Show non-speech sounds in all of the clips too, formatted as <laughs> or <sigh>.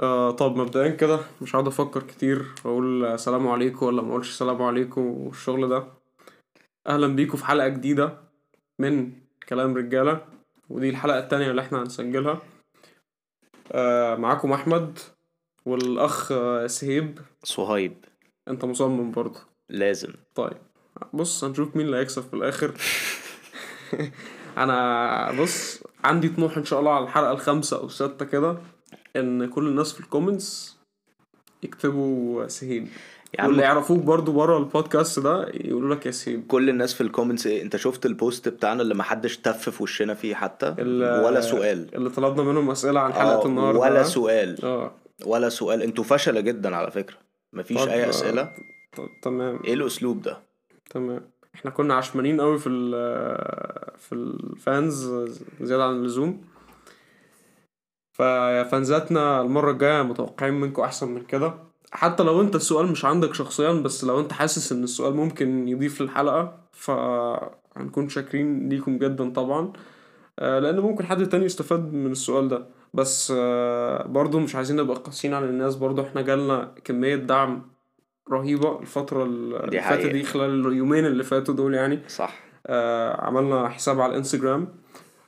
آه طب مبدئيا كده مش هقعد أفكر كتير واقول سلام عليكم ولا ما أقولش سلام عليكم والشغل ده. أهلا بيكم في حلقة جديدة من كلام رجالة ودي الحلقة التانية اللي إحنا هنسجلها. آه معاكم أحمد والأخ آه سهيب. صهيب. أنت مصمم برضه. لازم. طيب بص هنشوف مين اللي هيكسب في الآخر. <laughs> أنا بص عندي طموح إن شاء الله على الحلقة الخامسة أو السادسه كده. إن كل الناس في ال comments يكتبوا سهيب يا عم. واللي يعرفوك برضو بره البودكاست ده يقولوا لك يا سهيب كل الناس في ال comments إيه انت شفت ال post بتاعنا اللي محدش تف في وشنا فيه حتى؟ ولا سؤال. اللي طلبنا منهم أسئلة عن حلقة آه، النهارده ولا؟ سؤال. آه. ولا سؤال. أنتوا فشلة جدا على فكرة. مفيش طب، أي آه، أسئلة. ط- تمام. إيه الأسلوب ده؟ تمام. إحنا كنا عشمانين قوي في ال في ال fans زيادة عن اللزوم. فيا فانزاتنا المرة الجاية متوقعين منكم أحسن من كده. حتى لو أنت السؤال مش عندك شخصيا بس لو أنت حاسس إن السؤال ممكن يضيف للحلقة فهنكون شاكرين ليكم جدا طبعا. آه، لأن ممكن حد تاني يستفاد من السؤال ده. بس آه، برضو مش عايزين نبقى قاسيين على الناس. برضو إحنا جالنا كمية دعم رهيبة الفترة اللي فاتت. دي خلال اليومين اللي فاتوا دول يعني. صح. آه عملنا حساب على الإنستجرام.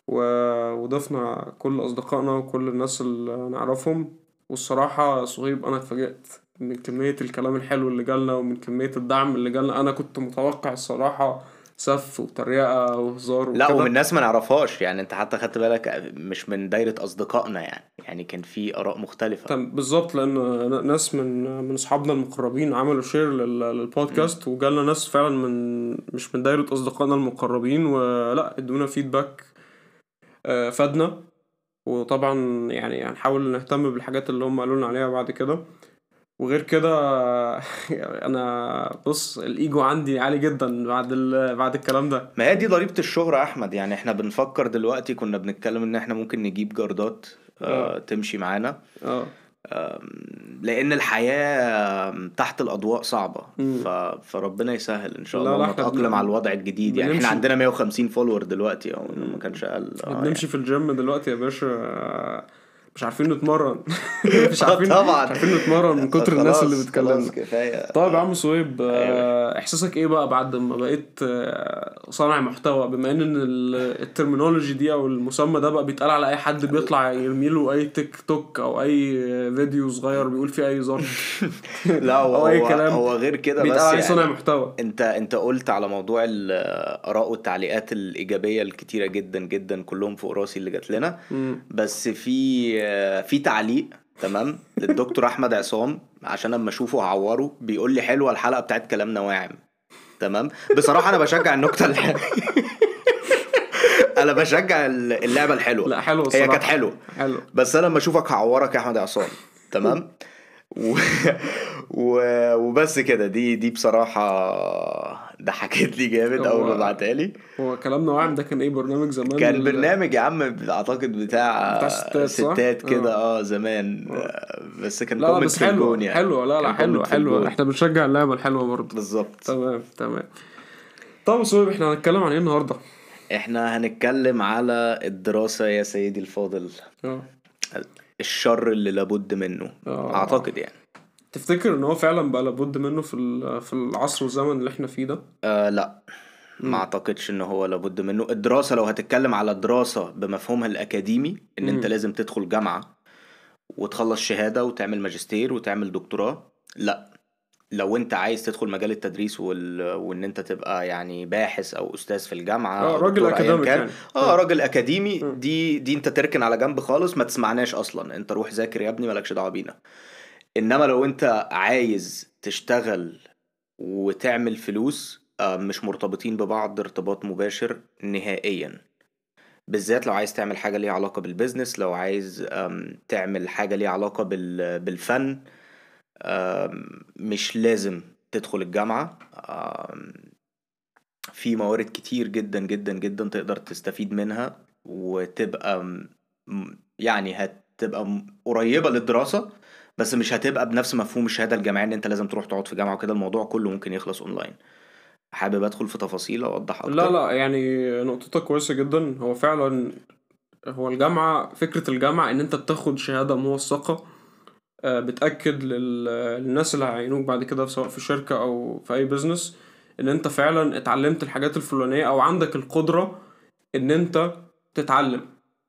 وضفنا كل أصدقائنا وكل الناس اللي نعرفهم. والصراحة صهيب أنا اتفاجأت من كمية الكلام الحلو اللي جالنا ومن كمية الدعم اللي جالنا. أنا كنت متوقع الصراحة سف وتريقة وهزار لا. ومن ناس ما نعرفهاش. يعني أنت حتى خدت بالك مش من دايرة أصدقائنا يعني. يعني كان في آراء مختلفة. تم- بالظبط. لأن ناس من من أصحابنا المقربين عملوا شير لل- للبودكاست وجالنا ناس فعلا من مش من دايرة أصدقائنا المقربين. ولا ادونا فيدباك فادنا. وطبعا يعني هنحاول نهتم بالحاجات اللي هم قالوا لنا عليها بعد كده. وغير كده <laughs> أنا بص الإيجو عندي عالي جدا بعد بعد الكلام ده. ما هي دي ضريبة الشهرة يا أحمد. يعني إحنا بنفكر دلوقتي كنا بنتكلم إن إحنا ممكن نجيب جاردات آه آه. تمشي معانا. آه. لأن الحياة تحت الأضواء صعبة. ف... فربنا يسهل إن شاء الله بن- على الوضع الجديد. يعني إحنا عندنا 150 follower دلوقتي أو ما كانش أقل. آه بنمشي في الجيم دلوقتي يا باشا. مش عارفين نتمرن. <laughs> مش آه، عارفين طبعاً. مش عارفين نتمرن من كتر الناس اللي بتكلمنا. كفاية. طيب يا عم صهيب آه، إحساسك إيه بقى بعد ما بقيت آه، صانع محتوى؟ بما إن ال- terminology دي أو المسمى ده بقى بيتقال على أي حد بيطلع يرمي له أي تيك توك أو أي فيديو صغير بيقول فيه أي ظرف. <laughs> لا هو أي هو, كلام. هو غير كده بس بيتقال عليه صانع يعني محتوى. انت أنت قلت على موضوع الاراء والتعليقات الإيجابية الكتيرة جدا جدا كلهم فوق راسي اللي جات لنا. بس في في تعليق تمام للدكتور أحمد عصام عشان أما أشوفه هعوره بيقول لي حلوة الحلقة بتاعت كلامنا واعم تمام؟ بصراحة أنا بشجع النكتة. <laughs> أنا بشجع اللعبة الحلوة. لا حلو هي كانت حلوة. حلو. بس أنا لما أشوفك هعورك يا أحمد عصام تمام؟ و... <laughs> و... وبس كده دي دي بصراحة ضحكت لي جامد أول ما بعتها لي. هو كلامنا واعم ده كان إيه برنامج زمان؟ كان برنامج يا عم أعتقد بتاع بتاع ستات،؟ ستات كده آه. زمان. آه، بس كان لا لا بس حلو يعني. حلو لا لا حلو حلو. إحنا بنشجع اللعبة الحلوة برضه. بالظبط. تمام تمام. طب يا صهيب إحنا هنتكلم عن إيه النهارده؟ إحنا هنتكلم على الدراسة يا سيدي الفاضل. آه. الشر اللي لابد منه آه. أعتقد يعني. تفتكر إن هو فعلا بقى لابد منه في في العصر والزمن اللي إحنا فيه ده؟ آه لا. ما أعتقدش إن هو لابد منه. الدراسة لو هتتكلم على الدراسة بمفهومها الأكاديمي إن أنت مم. لازم تدخل جامعة وتخلص شهادة وتعمل ماجستير وتعمل دكتوراه لا. لو أنت عايز تدخل مجال التدريس وال... وإن أنت تبقى يعني باحث أو أستاذ في الجامعة آه راجل دكتور أياً أكاديميك كان، يعني. آه راجل أكاديمي. دي دي أنت تركن على جنب خالص ما تسمعناش أصلا. أنت روح ذاكر يا ابني مالكش دعوة بينا. إنما لو أنت عايز تشتغل وتعمل فلوس آه، مش مرتبطين ببعض ارتباط مباشر نهائيا. بالذات لو عايز تعمل حاجة ليها علاقة بالبيزنس لو عايز تعمل حاجة ليها علاقة بال- بالفن مش لازم تدخل الجامعة. في موارد كتير جدا جدا جدا تقدر تستفيد منها وتبقى يعني هتبقى قريبة للدراسة. بس مش هتبقى بنفس مفهوم الشهادة الجامعية ان انت لازم تروح تقعد في جامعة وكده. الموضوع كله ممكن يخلص اونلاين حابب ادخل في تفاصيل اوضح أكتر؟ لا لا يعني نقطتك كويسة جدا. هو فعلا هو الجامعة فكرة الجامعة إن أنت بتاخد شهادة موثقة آه، بتأكد لل- للناس اللي هيعينوك بعد كده سواء في شركة أو في أي business إن أنت فعلا اتعلمت الحاجات الفلانية أو عندك القدرة إن أنت تتعلم.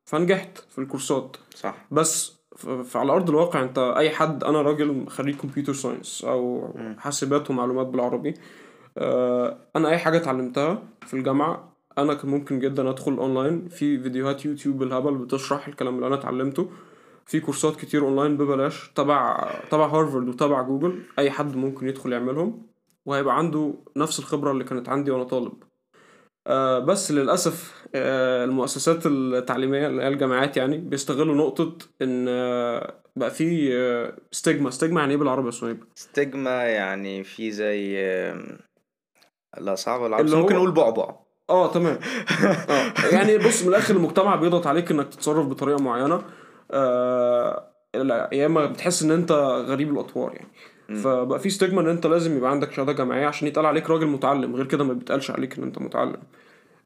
فنجحت في الكورسات. صح. بس فعلى أرض الواقع أنت أي حد أنا راجل خريج computer science أو. حاسبات ومعلومات بالعربي آه، أنا أي حاجة اتعلمتها في الجامعة أنا كان ممكن جدا أدخل اونلاين في فيديوهات يوتيوب بالهبل بتشرح الكلام اللي أنا اتعلمته في كورسات كتير اونلاين ببلاش تبع تبع هارفارد وتبع جوجل أي حد ممكن يدخل يعملهم وهيبقى عنده نفس الخبرة اللي كانت عندي وأنا طالب بس للأسف آه، المؤسسات التعليمية اللي هي الجامعات يعني بيستغلوا نقطة إن آه، بقى في stigma stigma يعني إيه بالعربي يا صهيب؟ stigma يعني في زي لا صعب العب اللي ممكن نقول بعبع آه تمام <laughs> آه يعني بص من الآخر المجتمع بيضغط عليك إنك تتصرف بطريقة معينة آه، يا إما بتحس إن أنت غريب الأطوار يعني. فبقى في ستيجما إن أنت لازم يبقى عندك شهادة جامعية عشان يتقال عليك راجل متعلم غير كده ما بيتقالش عليك إن أنت متعلم.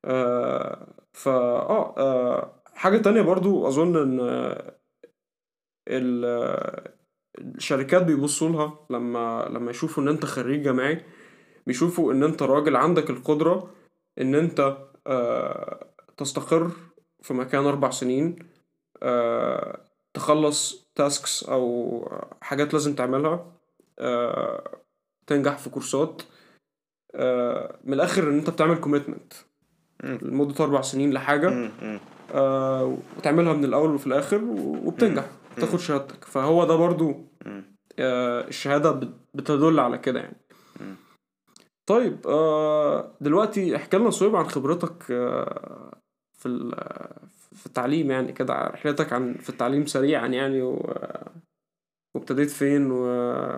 آه فا آه آه، حاجة تانية برضو آه، ال- آه، الشركات بيبصوا لها لما لما يشوفوا إن أنت خريج جامعي بيشوفوا إن أنت راجل عندك القدرة إن أنت آه تستقر في مكان أربع سنين آه تخلص tasks أو حاجات لازم تعملها. آه تنجح في كورسات آه من الآخر إن أنت بتعمل commitment مم. لمدة أربع سنين. مم. آه وتعملها من الأول وفي الآخر و- وبتنجح تاخد شهادتك فهو ده برضو. آه بت- بتدل على كده يعني. طيب آه دلوقتي احكي لنا صويب عن خبرتك آه في في التعليم يعني كده رحلتك عن في التعليم سريعا يعني و... وابتديت فين و...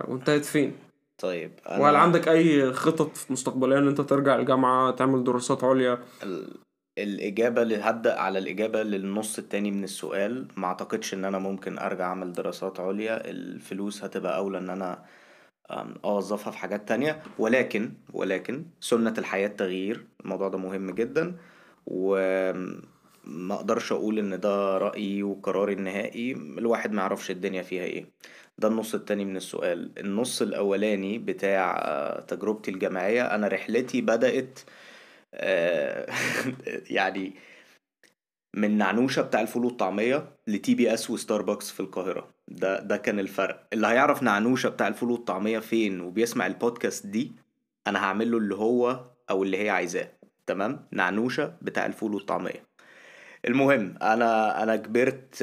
وانتهت فين. طيب وهل عندك أي خطط مستقبلية إن أنت ترجع الجامعة تعمل دراسات عليا؟ ال- الإجابة اللي هبدأ على الإجابة للنص التاني من السؤال. ما أعتقدش إن أنا ممكن أرجع أعمل دراسات عليا. الفلوس هتبقى أولى إن أنا أم، أوظفها في حاجات تانية. ولكن ولكن سنة الحياة تغيير. الموضوع ده مهم جدا. وما أقدرش أقول إن ده رأيي وقراري النهائي الواحد ما يعرفش الدنيا فيها إيه. ده النص التاني من السؤال. النص الأولاني بتاع آه، تجربتي الجامعية أنا رحلتي بدأت آه، <laughs> يعني من نعنوشة بتاع الفول والطعمية ل TBS وستاربكس في القاهرة. ده ده كان الفرق. اللي هيعرف نعنوشة بتاع الفول والطعمية فين وبيسمع البودكاست دي أنا هعمل له اللي هو أو اللي هي عايزاه. تمام؟ نعنوشة بتاع الفول والطعمية. المهم أنا أنا كبرت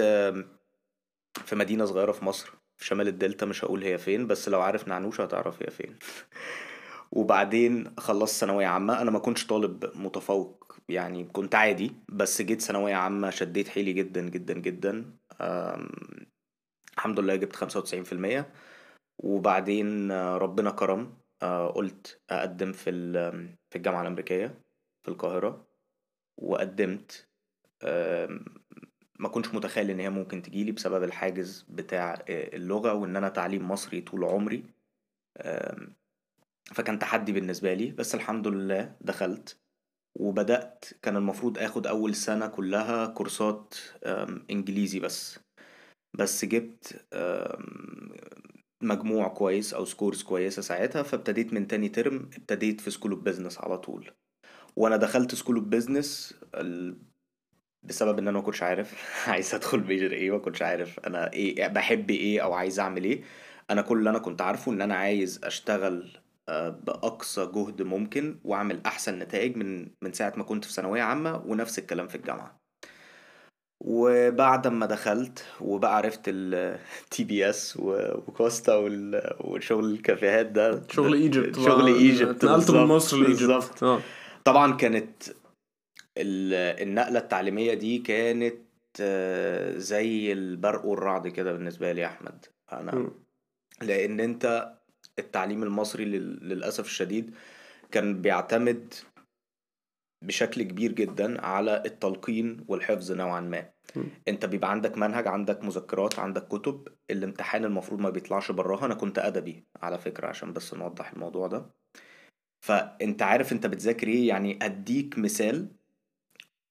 في مدينة صغيرة في مصر في شمال الدلتا مش هقول هي فين بس لو عارف نعنوشة هتعرف هي فين. <laughs> وبعدين خلصت ثانوية عامة. أنا ما كنتش طالب متفوق يعني كنت عادي بس جيت ثانوية عامة شديت حيلي جدا جدا جدا. الحمد لله جبت خمسة وتسعين في المية. وبعدين آه، ربنا كرم. آه، قلت أقدم في في الجامعة الأمريكية في القاهرة. وقدمت ما كنتش متخيل إن هي ممكن تجيلي بسبب الحاجز بتاع آه، اللغة وإن أنا تعليم مصري طول عمري. فكان تحدي بالنسبة لي بس الحمد لله دخلت. وبدأت كان المفروض آخد أول سنة كلها كورسات إنجليزي بس. بس جبت مجموع كويس أو scores كويسة ساعتها فابتديت من تاني ترم ابتديت في school of business على طول. وأنا دخلت school of business بسبب إن أنا ما كنتش عارف <laughs> عايز أدخل major إيه ما كنتش عارف أنا إيه بحب إيه أو عايز أعمل إيه. أنا كل اللي أنا كنت عارفه إن أنا عايز أشتغل آه، بأقصى جهد ممكن وأعمل أحسن نتائج من من ساعة ما كنت في ثانوية عامة ونفس الكلام في الجامعة. وبعد ما دخلت وبقى عرفت ال TBS وكوستا وشغل الكافيهات ده. شغل Egypt شغل Egypt اتنقلت من مصر ل Egypt. آه. طبعا كانت ال- النقلة التعليمية دي كانت آه، زي البرق والرعد كده بالنسبة لي يا أحمد أنا مم. لأن أنت التعليم المصري لل- للأسف الشديد كان بيعتمد بشكل كبير جدا على التلقين والحفظ نوعا ما مم. أنت بيبقى عندك منهج عندك مذكرات عندك كتب الامتحان المفروض ما بيطلعش براها أنا كنت أدبي على فكرة عشان بس نوضح الموضوع ده فأنت عارف أنت بتذاكر إيه يعني أديك مثال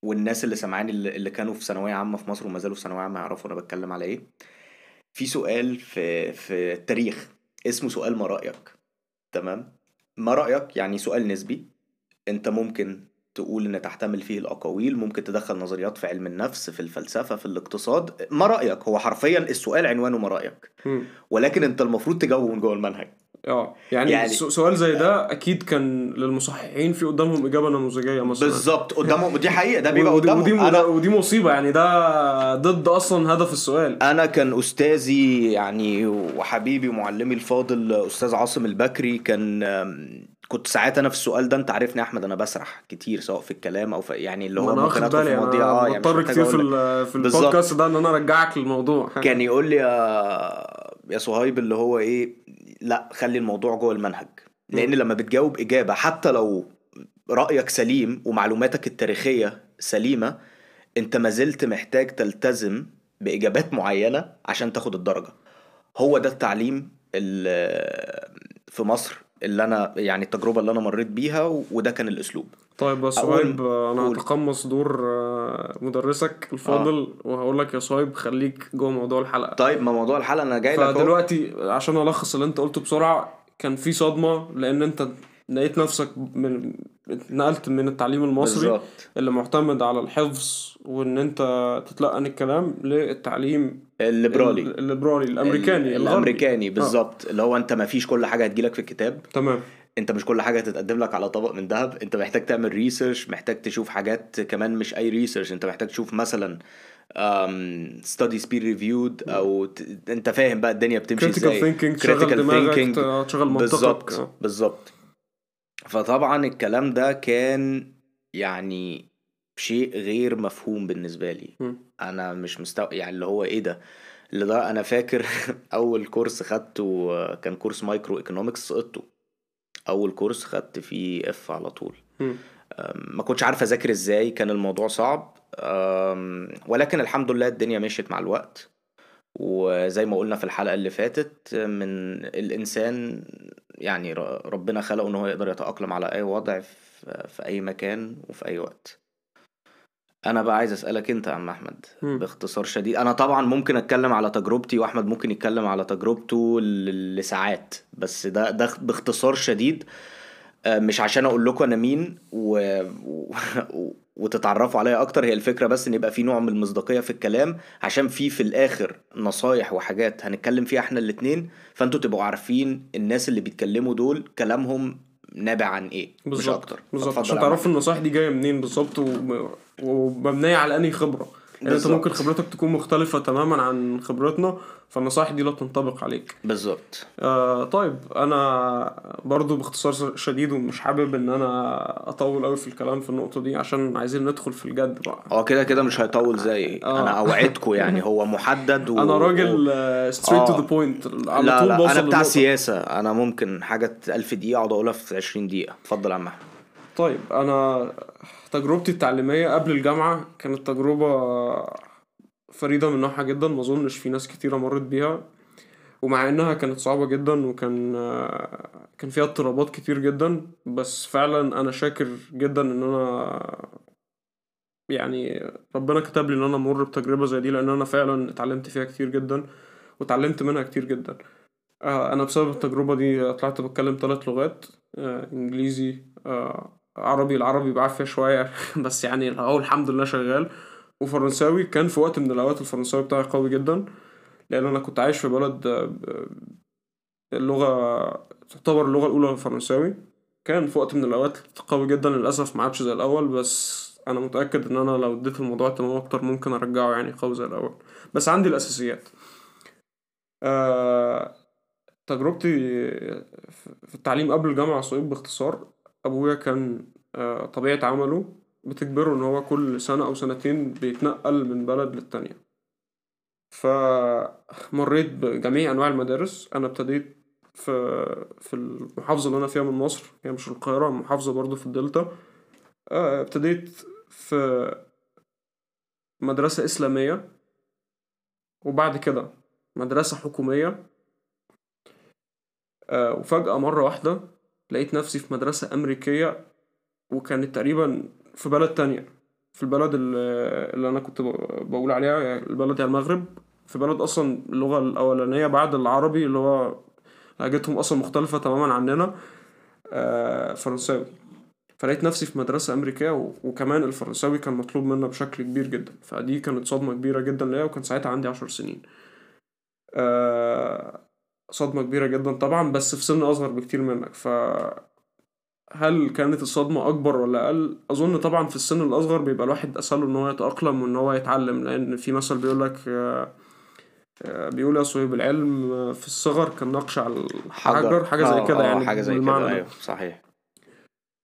والناس اللي سامعاني اللي اللي كانوا في ثانوية عامة في مصر وما زالوا في ثانوية عامة يعرفوا أنا بتكلم على إيه. في سؤال في في التاريخ اسمه سؤال ما رأيك تمام؟ ما رأيك يعني سؤال نسبي. أنت ممكن تقول إن تحتمل فيه الأقاويل ممكن تدخل نظريات في علم النفس في الفلسفة في الاقتصاد. ما رأيك هو حرفيا السؤال عنوانه ما رأيك مم. ولكن أنت المفروض تجاوبه من جوه المنهج. آه يعني, يعني- سؤال زي ده أكيد كان للمصححين في قدامهم إجابة نموذجية مثلا. بالظبط قدامه دي حقيقة ده بيبقى ودي, قدامه ودي, أنا ودي مصيبة يعني ده ضد أصلا هدف السؤال. أنا كان أستاذي يعني وحبيبي ومعلمي الفاضل أستاذ عاصم البكري كان كنت ساعات أنا في السؤال ده أنت عارفني يا أحمد أنا بسرح كتير سواء في الكلام أو في يعني اللي هو ممكن ادخل في مواضيع آه يعني محتاج كتير في في. البودكاست ده إن أنا أرجعك للموضوع. كان يقول لي يا يا صهيب اللي هو إيه لا خلي الموضوع جوه المنهج. لأن لما بتجاوب إجابة حتى لو رأيك سليم ومعلوماتك التاريخية سليمة أنت ما زلت محتاج تلتزم بإجابات معينة عشان تاخد الدرجة. هو ده التعليم ال- في مصر اللي أنا يعني التجربة اللي أنا مريت بيها وده كان الأسلوب طيب يا صهيب أنا. هتقمص دور آه، مدرسك الفاضل وهقول لك يا صهيب خليك جوه موضوع الحلقة طيب ما موضوع الحلقة أنا جاي لك. فدلوقتي عشان ألخص اللي أنت قلته بسرعة كان في صدمة لأن أنت لقيت نفسك من اتنقلت من التعليم المصري بالظبط. اللي معتمد على الحفظ وإن أنت تتلقن الكلام للتعليم الليبرالي. ال- الليبرالي الأمريكاني. الأمريكاني بالظبط. اللي هو أنت ما فيش كل حاجة هتجيلك في الكتاب. تمام. أنت مش كل حاجة هتتقدم لك على طبق من ذهب. أنت محتاج تعمل research محتاج تشوف حاجات كمان مش أي research أنت محتاج تشوف مثلا studies peer reviewed أو ت... أنت فاهم بقى الدنيا بتمشي إزاي. Critical thinking تشغل دماغك تشغل منطقك. بالظبط آه. بالظبط. فطبعا الكلام ده كان يعني شيء غير مفهوم بالنسبة لي. مم. أنا مش مستوى يعني اللي هو إيه ده؟ اللي ده أنا فاكر <laughs> أول كورس خدته كان كورس microeconomics سقطته. أول كورس خدت فيه F على طول. أم، ما كنتش عارف أذاكر إزاي كان الموضوع صعب. ولكن الحمد لله الدنيا مشيت مع الوقت. وزي ما قلنا في الحلقة اللي فاتت من الإنسان يعني ربنا خلقه إن هو يقدر يتأقلم على أي وضع في أي مكان وفي أي وقت أنا بقى عايز أسألك أنت يا عم أحمد مم. باختصار شديد أنا طبعا ممكن أتكلم على تجربتي وأحمد ممكن يتكلم على تجربته لساعات بس ده ده باختصار شديد آه، مش عشان أقول لكم أنا مين و... و... وتتعرفوا عليا أكتر. هي الفكرة بس إن يبقى في نوع من المصداقية في الكلام عشان في في الآخر نصايح وحاجات هنتكلم فيها إحنا الاتنين فأنتوا تبقوا عارفين الناس اللي بيتكلموا دول كلامهم نابع عن إيه مش بالظبط أكتر. بالظبط عشان تعرفوا عم. النصائح دي جاية منين بالظبط وم- ومبنية على أنهي خبرة. يعني انت. ممكن خبرتك تكون مختلفة تماما عن خبرتنا فالنصائح دي لا تنطبق عليك بالظبط آه طيب أنا برضو باختصار شديد ومش حابب إن أنا أطول قوي في الكلام في النقطة دي عشان عايزين ندخل في الجد بقى هو كده كده مش هيطول زي آه. أنا أوعدكم يعني هو محدد <laughs> و... أنا راجل straight to آه. the point على لا طول لا بوصل أنا بتاع للنقطة. سياسة أنا ممكن حاجة 1000 دقيقة أقعد أقولها في 20 دقيقة اتفضل يا عم احمد طيب أنا تجربتي التعليمية قبل الجامعة كانت تجربة فريدة من نوعها جدا ما أظنش في ناس كتيرة مرت بيها. ومع إنها كانت صعبة جدا وكان كان فيها اضطرابات كتير جدا. بس فعلا أنا شاكر جدا إن أنا يعني ربنا كتب لي إن أنا أمر بتجربة زي دي لأن أنا فعلا اتعلمت فيها كتير جدا واتعلمت منها كتير جدا. آه، أنا بسبب التجربة دي طلعت بتكلم ثلاث لغات آه، إنجليزي آه، عربي العربي بعافيه شوية. <laughs> بس يعني هو الحمد لله شغال. وفرنساوي كان في وقت من الأوقات الفرنساوي بتاعي قوي جدا لأن أنا كنت عايش في بلد آه، اللغة تعتبر اللغة الأولى الفرنساوي. كان في وقت من الأوقات قوي جدا للأسف ما عادش زي الأول. بس أنا متأكد إن أنا لو اديت الموضوع اهتمام أكتر ممكن أرجعه يعني قوي زي الأول. بس عندي الأساسيات. آه تجربتي في التعليم قبل الجامعة صعيب باختصار. أبويا كان آه، طبيعة عمله بتجبره إن هو كل سنة أو سنتين بيتنقل من بلد للتانية. فمريت بجميع أنواع المدارس. أنا ابتديت في في المحافظة اللي أنا فيها من مصر هي مش القاهرة محافظة برضو في الدلتا. آه، ابتديت في مدرسة إسلامية. وبعد كده مدرسة حكومية. آه، وفجأة مرة واحدة لقيت نفسي في مدرسة أمريكية وكانت تقريبا في بلد تانية في البلد اللي أنا كنت بقول عليها البلد هي المغرب. في بلد أصلا اللغة الأولانية بعد العربي اللي هو لهجتهم أصلا مختلفة تماما عننا آه فرنساوي. فلقيت نفسي في مدرسة أمريكية وكمان الفرنساوي كان مطلوب منا بشكل كبير جدا. فدي كانت صدمة كبيرة جدا ليا وكان ساعتها عندي عشر سنين. آه صدمة كبيرة جدا طبعا بس في سن أصغر بكتير منك. ف هل كانت الصدمة أكبر ولا أقل؟ أظن طبعا في السن الأصغر بيبقى الواحد أسهل إن هو يتأقلم وإن هو يتعلم لأن في مثل بيقولك آه، آه، بيقول يا صهيب العلم في الصغر كالنقش على الحجر حاجة زي آه، كده يعني حاجة زي كده. ده. أيوه صحيح.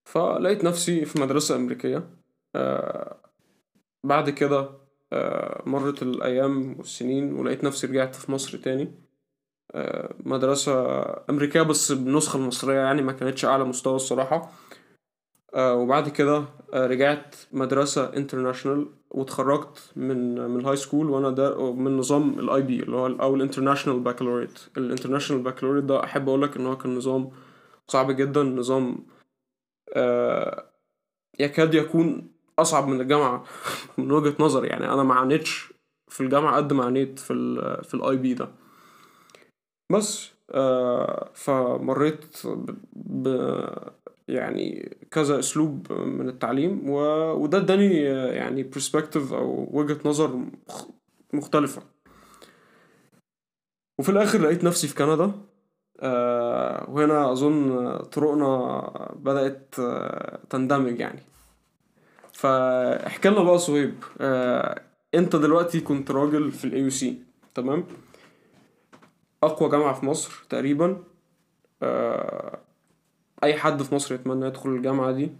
فلقيت نفسي في مدرسة أمريكية. بعد كده مرت الأيام والسنين ولقيت نفسي رجعت في مصر تاني. مدرسة أمريكية بس بالنسخة المصرية يعني ما كانتش أعلى مستوى الصراحة. آه وبعد كده آه رجعت مدرسة international واتخرجت من من ال high school وأنا ده من نظام ال IB اللي هو أو ال international baccalaureate ال international baccalaureate ده أحب أقول لك إن هو كان نظام صعب جدا نظام آه، يكاد يكون أصعب من الجامعة. <laughs> من وجهة نظري يعني أنا ما عانيتش في الجامعة قد ما عانيت في في ال IB ده. بس آه فمريت ب, يعني كذا أسلوب من التعليم و... وده اداني آه، يعني perspective أو وجهة نظر مخ- مختلفة. وفي الآخر لقيت نفسي في كندا آه وهنا أظن طرقنا بدأت آه تندمج يعني. فاحكي لنا بقى صهيب آه أنت دلوقتي كنت راجل في ال AUC تمام؟ أقوى جامعة في مصر تقريبا. آه أي حد في مصر يتمنى يدخل الجامعة دي.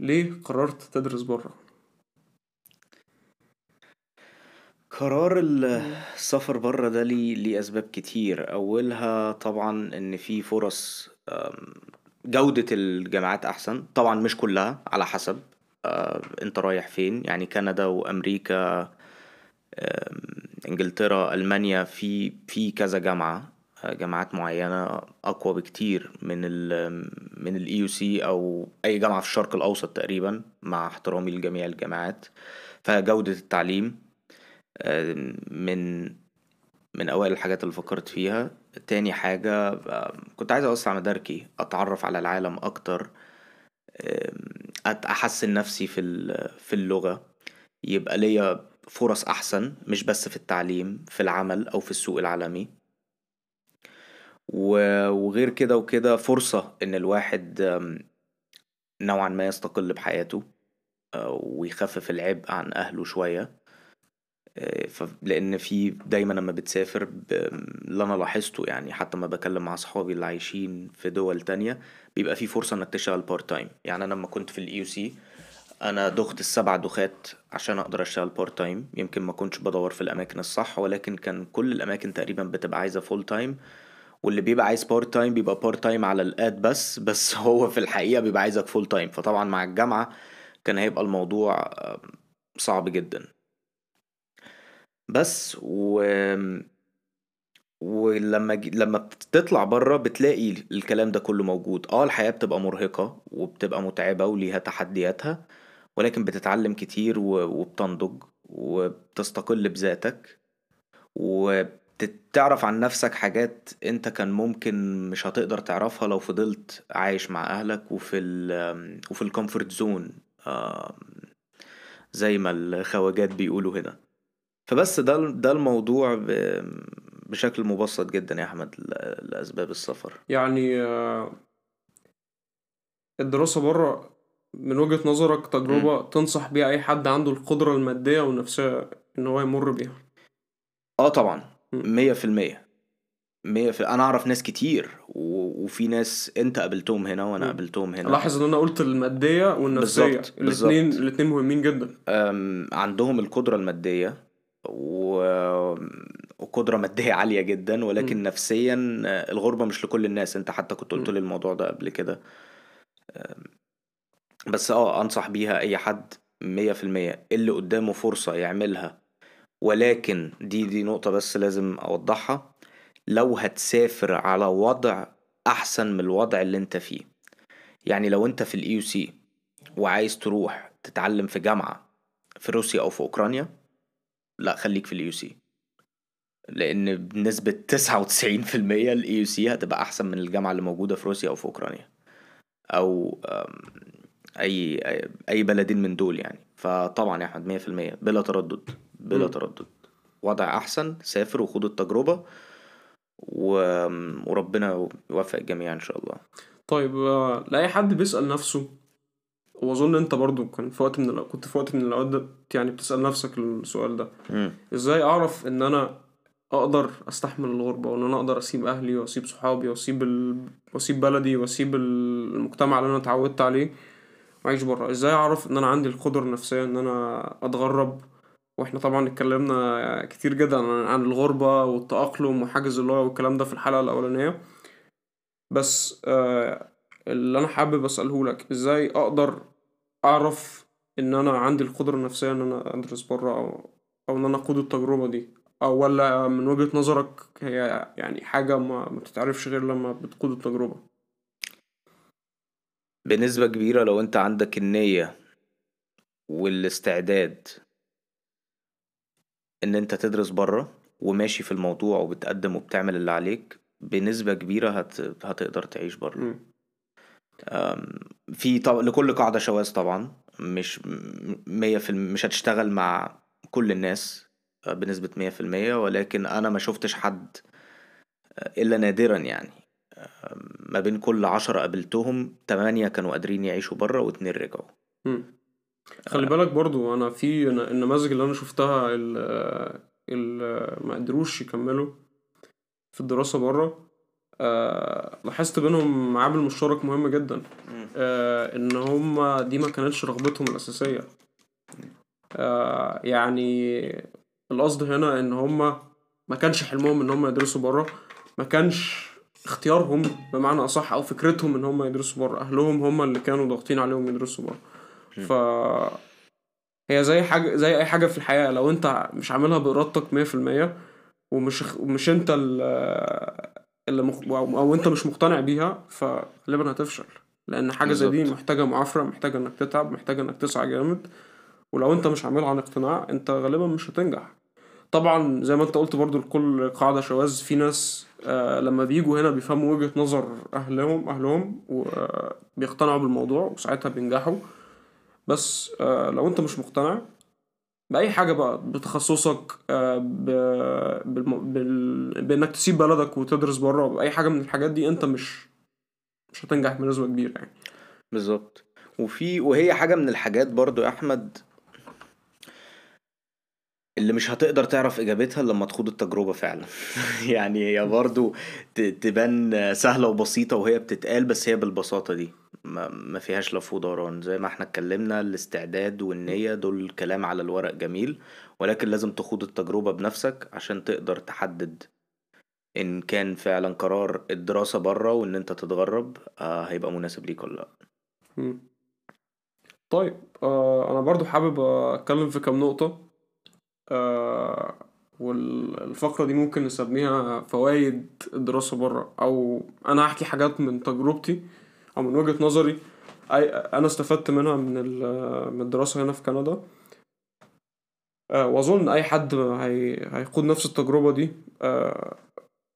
ليه؟ قررت تدرس بره. قرار ال- السفر بره ده ليه ليه أسباب كتير. أولها طبعا إن في فرص جودة الجامعات أحسن. طبعا مش كلها على حسب أنت رايح فين. يعني كندا وأمريكا إنجلترا ألمانيا في في كذا جامعة أه، جامعات معينة أقوى بكتير من ال من ال AUC أو أي جامعة في الشرق الأوسط تقريبا مع احترامي لجميع الجامعات. فجودة التعليم من من أوائل الحاجات اللي فكرت فيها. تاني حاجة كنت عايز أوسع مداركي أتعرف على العالم أكتر أحسن نفسي في في اللغة. يبقى ليا فرص أحسن مش بس في التعليم في العمل أو في السوق العالمي وغير كده وكده فرصة إن الواحد نوعا ما يستقل بحياته آه، ويخفف العبء عن أهله شوية ف- لأن في دايما لما بتسافر. اللي أنا لاحظته يعني حتى ما بكلم مع أصحابي اللي عايشين في دول تانية بيبقى في فرصة إنك تشتغل part time يعني أنا لما كنت في ال AUC أنا دخت السبع دوخات عشان أقدر أشتغل part time يمكن ما كنتش بدور في الأماكن الصح ولكن كان كل الأماكن تقريبا بتبقى عايزة full time واللي بيبقى عايز part time بيبقى part time على الأد بس بس <laughs> هو في الحقيقة بيبقى عايزك full time فطبعا مع الجامعة كان هيبقى الموضوع آه، صعب جدا. بس و ولما. لما بتطلع بره بتلاقي الكلام ده كله موجود. آه الحياة بتبقى مرهقة وبتبقى متعبة وليها تحدياتها. ولكن بتتعلم كتير. وبتنضج وبتستقل بذاتك وبتعرف عن نفسك حاجات انت كان ممكن مش هتقدر تعرفها لو فضلت عايش مع أهلك وفي ال وفي ال comfort zone زي ما الخواجات بيقولوا هنا فبس ده ده الموضوع. بشكل مبسط جدا يا أحمد لأسباب السفر يعني آه، الدراسة بره من وجهة نظرك تجربة تنصح بيها أي حد عنده القدرة المادية والنفسية إن هو يمر بيها آه طبعا. مية في المية مية في أنا أعرف ناس كتير و... وفي ناس أنت قابلتهم هنا وأنا مم. قابلتهم هنا لاحظ إن أنا قلت المادية والنفسية الاتنين بالظبط. الاتنين مهمين جدا أم، عندهم القدرة المادية و... وقدرة مادية عالية جدا ولكن مم. نفسيا الغربة مش لكل الناس أنت حتى كنت قلت. لي الموضوع ده قبل كده أم، بس آه أنصح بيها أي حد مية في المية. اللي قدامه فرصة يعملها ولكن دي دي نقطة بس لازم أوضحها. لو هتسافر على وضع أحسن من الوضع اللي أنت فيه يعني لو أنت في ال AUC وعايز تروح تتعلم في جامعة في روسيا أو في أوكرانيا لا خليك في ال AUC لأن بنسبة 99% ال AUC هتبقى أحسن من الجامعة اللي موجودة في روسيا أو في أوكرانيا. أو أم، أي أي بلدين من دول يعني. فطبعا يا أحمد 100% بلا تردد بلا مم. تردد. وضع أحسن سافر وخد التجربة و... وربنا يوفق الجميع إن شاء الله. طيب لأي حد بيسأل نفسه وأظن أنت برضو كان في وقت من كنت في وقت من الأوقات ده يعني بتسأل نفسك السؤال ده. مم. إزاي أعرف إن أنا أقدر أستحمل الغربة وإن أنا أقدر أسيب أهلي وأسيب صحابي وأسيب ال... وأسيب بلدي وأسيب المجتمع اللي أنا اتعودت عليه؟ وعيش بره. إزاي أعرف إن أنا عندي القدرة النفسية إن أنا أتغرب؟ وإحنا طبعا اتكلمنا كتير جدا عن الغربة والتأقلم وحاجز اللغة والكلام ده في الحلقة الأولانية. بس آه، اللي أنا حابب أسأله لك إزاي أقدر أعرف إن أنا عندي القدرة النفسية إن أنا أدرس بره أو أو إن أنا أقود التجربة دي؟ أو ولا من وجهة نظرك هي يعني حاجة ما بتتعرفش غير لما بتقود التجربة؟ بنسبة كبيرة لو انت عندك النية والاستعداد ان انت تدرس بره وماشي في الموضوع وبتقدم وبتعمل اللي عليك بنسبة كبيرة هت... هتقدر تعيش بره. في طب... لكل قاعدة شواذ طبعا. مش مية في الم... مش هتشتغل مع كل الناس أه، بنسبة مية في المية. ولكن أنا ما شفتش حد أه، إلا نادرا يعني. ما بين كل عشرة قابلتهم تمانية كانوا قادرين يعيشوا بره واتنين رجعوا. مم. خلي بالك برضو أنا في النماذج اللي أنا شفتها اللي ما قدروش يكملوا في الدراسة بره آه، لاحظت بينهم عامل مشترك مهم جدا. آه، إن هما دي ما كانتش رغبتهم الأساسية. آه، يعني القصد هنا إن هما ما كانش حلمهم إن هما يدرسوا بره ما كانش اختيارهم بمعنى أصح أو فكرتهم إن هما يدرسوا بره. أهلهم هما اللي كانوا ضاغطين عليهم يدرسوا بره. ف هي زي حاجة زي أي حاجة في الحياة. لو أنت مش عاملها في المية ومش ومش أنت ال- اللي مخ... أو أنت مش مقتنع بيها فغالبا هتفشل. لأن حاجة زي دي بالظبط. محتاجة معافرة محتاجة إنك تتعب محتاجة إنك تسعى جامد. ولو أنت مش عاملها عن اقتناع أنت غالبا مش هتنجح. طبعا زي ما أنت قلت برضو لكل قاعدة شواذ في ناس آه لما بيجوا هنا بيفهموا وجهة نظر أهلهم أهلهم وبيقتنعوا بالموضوع وساعتها بينجحوا بس آه لو أنت مش مقتنع بأي حاجة بقى بتخصصك آه. بإنك تسيب بلدك وتدرس بره بأي حاجة من الحاجات دي أنت مش مش هتنجح بنسبة كبيرة يعني بالظبط وفي وهي حاجة من الحاجات برضو أحمد اللي مش هتقدر تعرف إجابتها إلا لما تخوض التجربة فعلا. <laughs> يعني هي برضو تبان سهلة وبسيطة وهي بتتقال بس هي بالبساطة دي. ما, فيهاش لف ودوران زي ما إحنا اتكلمنا الاستعداد والنية دول كلام على الورق جميل ولكن لازم تخوض التجربة بنفسك عشان تقدر تحدد إن كان فعلا قرار الدراسة بره وإن أنت تتغرب آه هيبقى مناسب ليك ولا مم. طيب آه أنا برضو حابب أتكلم في كام نقطة. آه والفقرة دي ممكن نسميها فوائد الدراسة بره أو أنا هحكي حاجات من تجربتي أو من وجهة نظري. أنا استفدت منها من ال- من الدراسة هنا في كندا. آه وأظن أي حد هي هيخوض نفس التجربة دي آه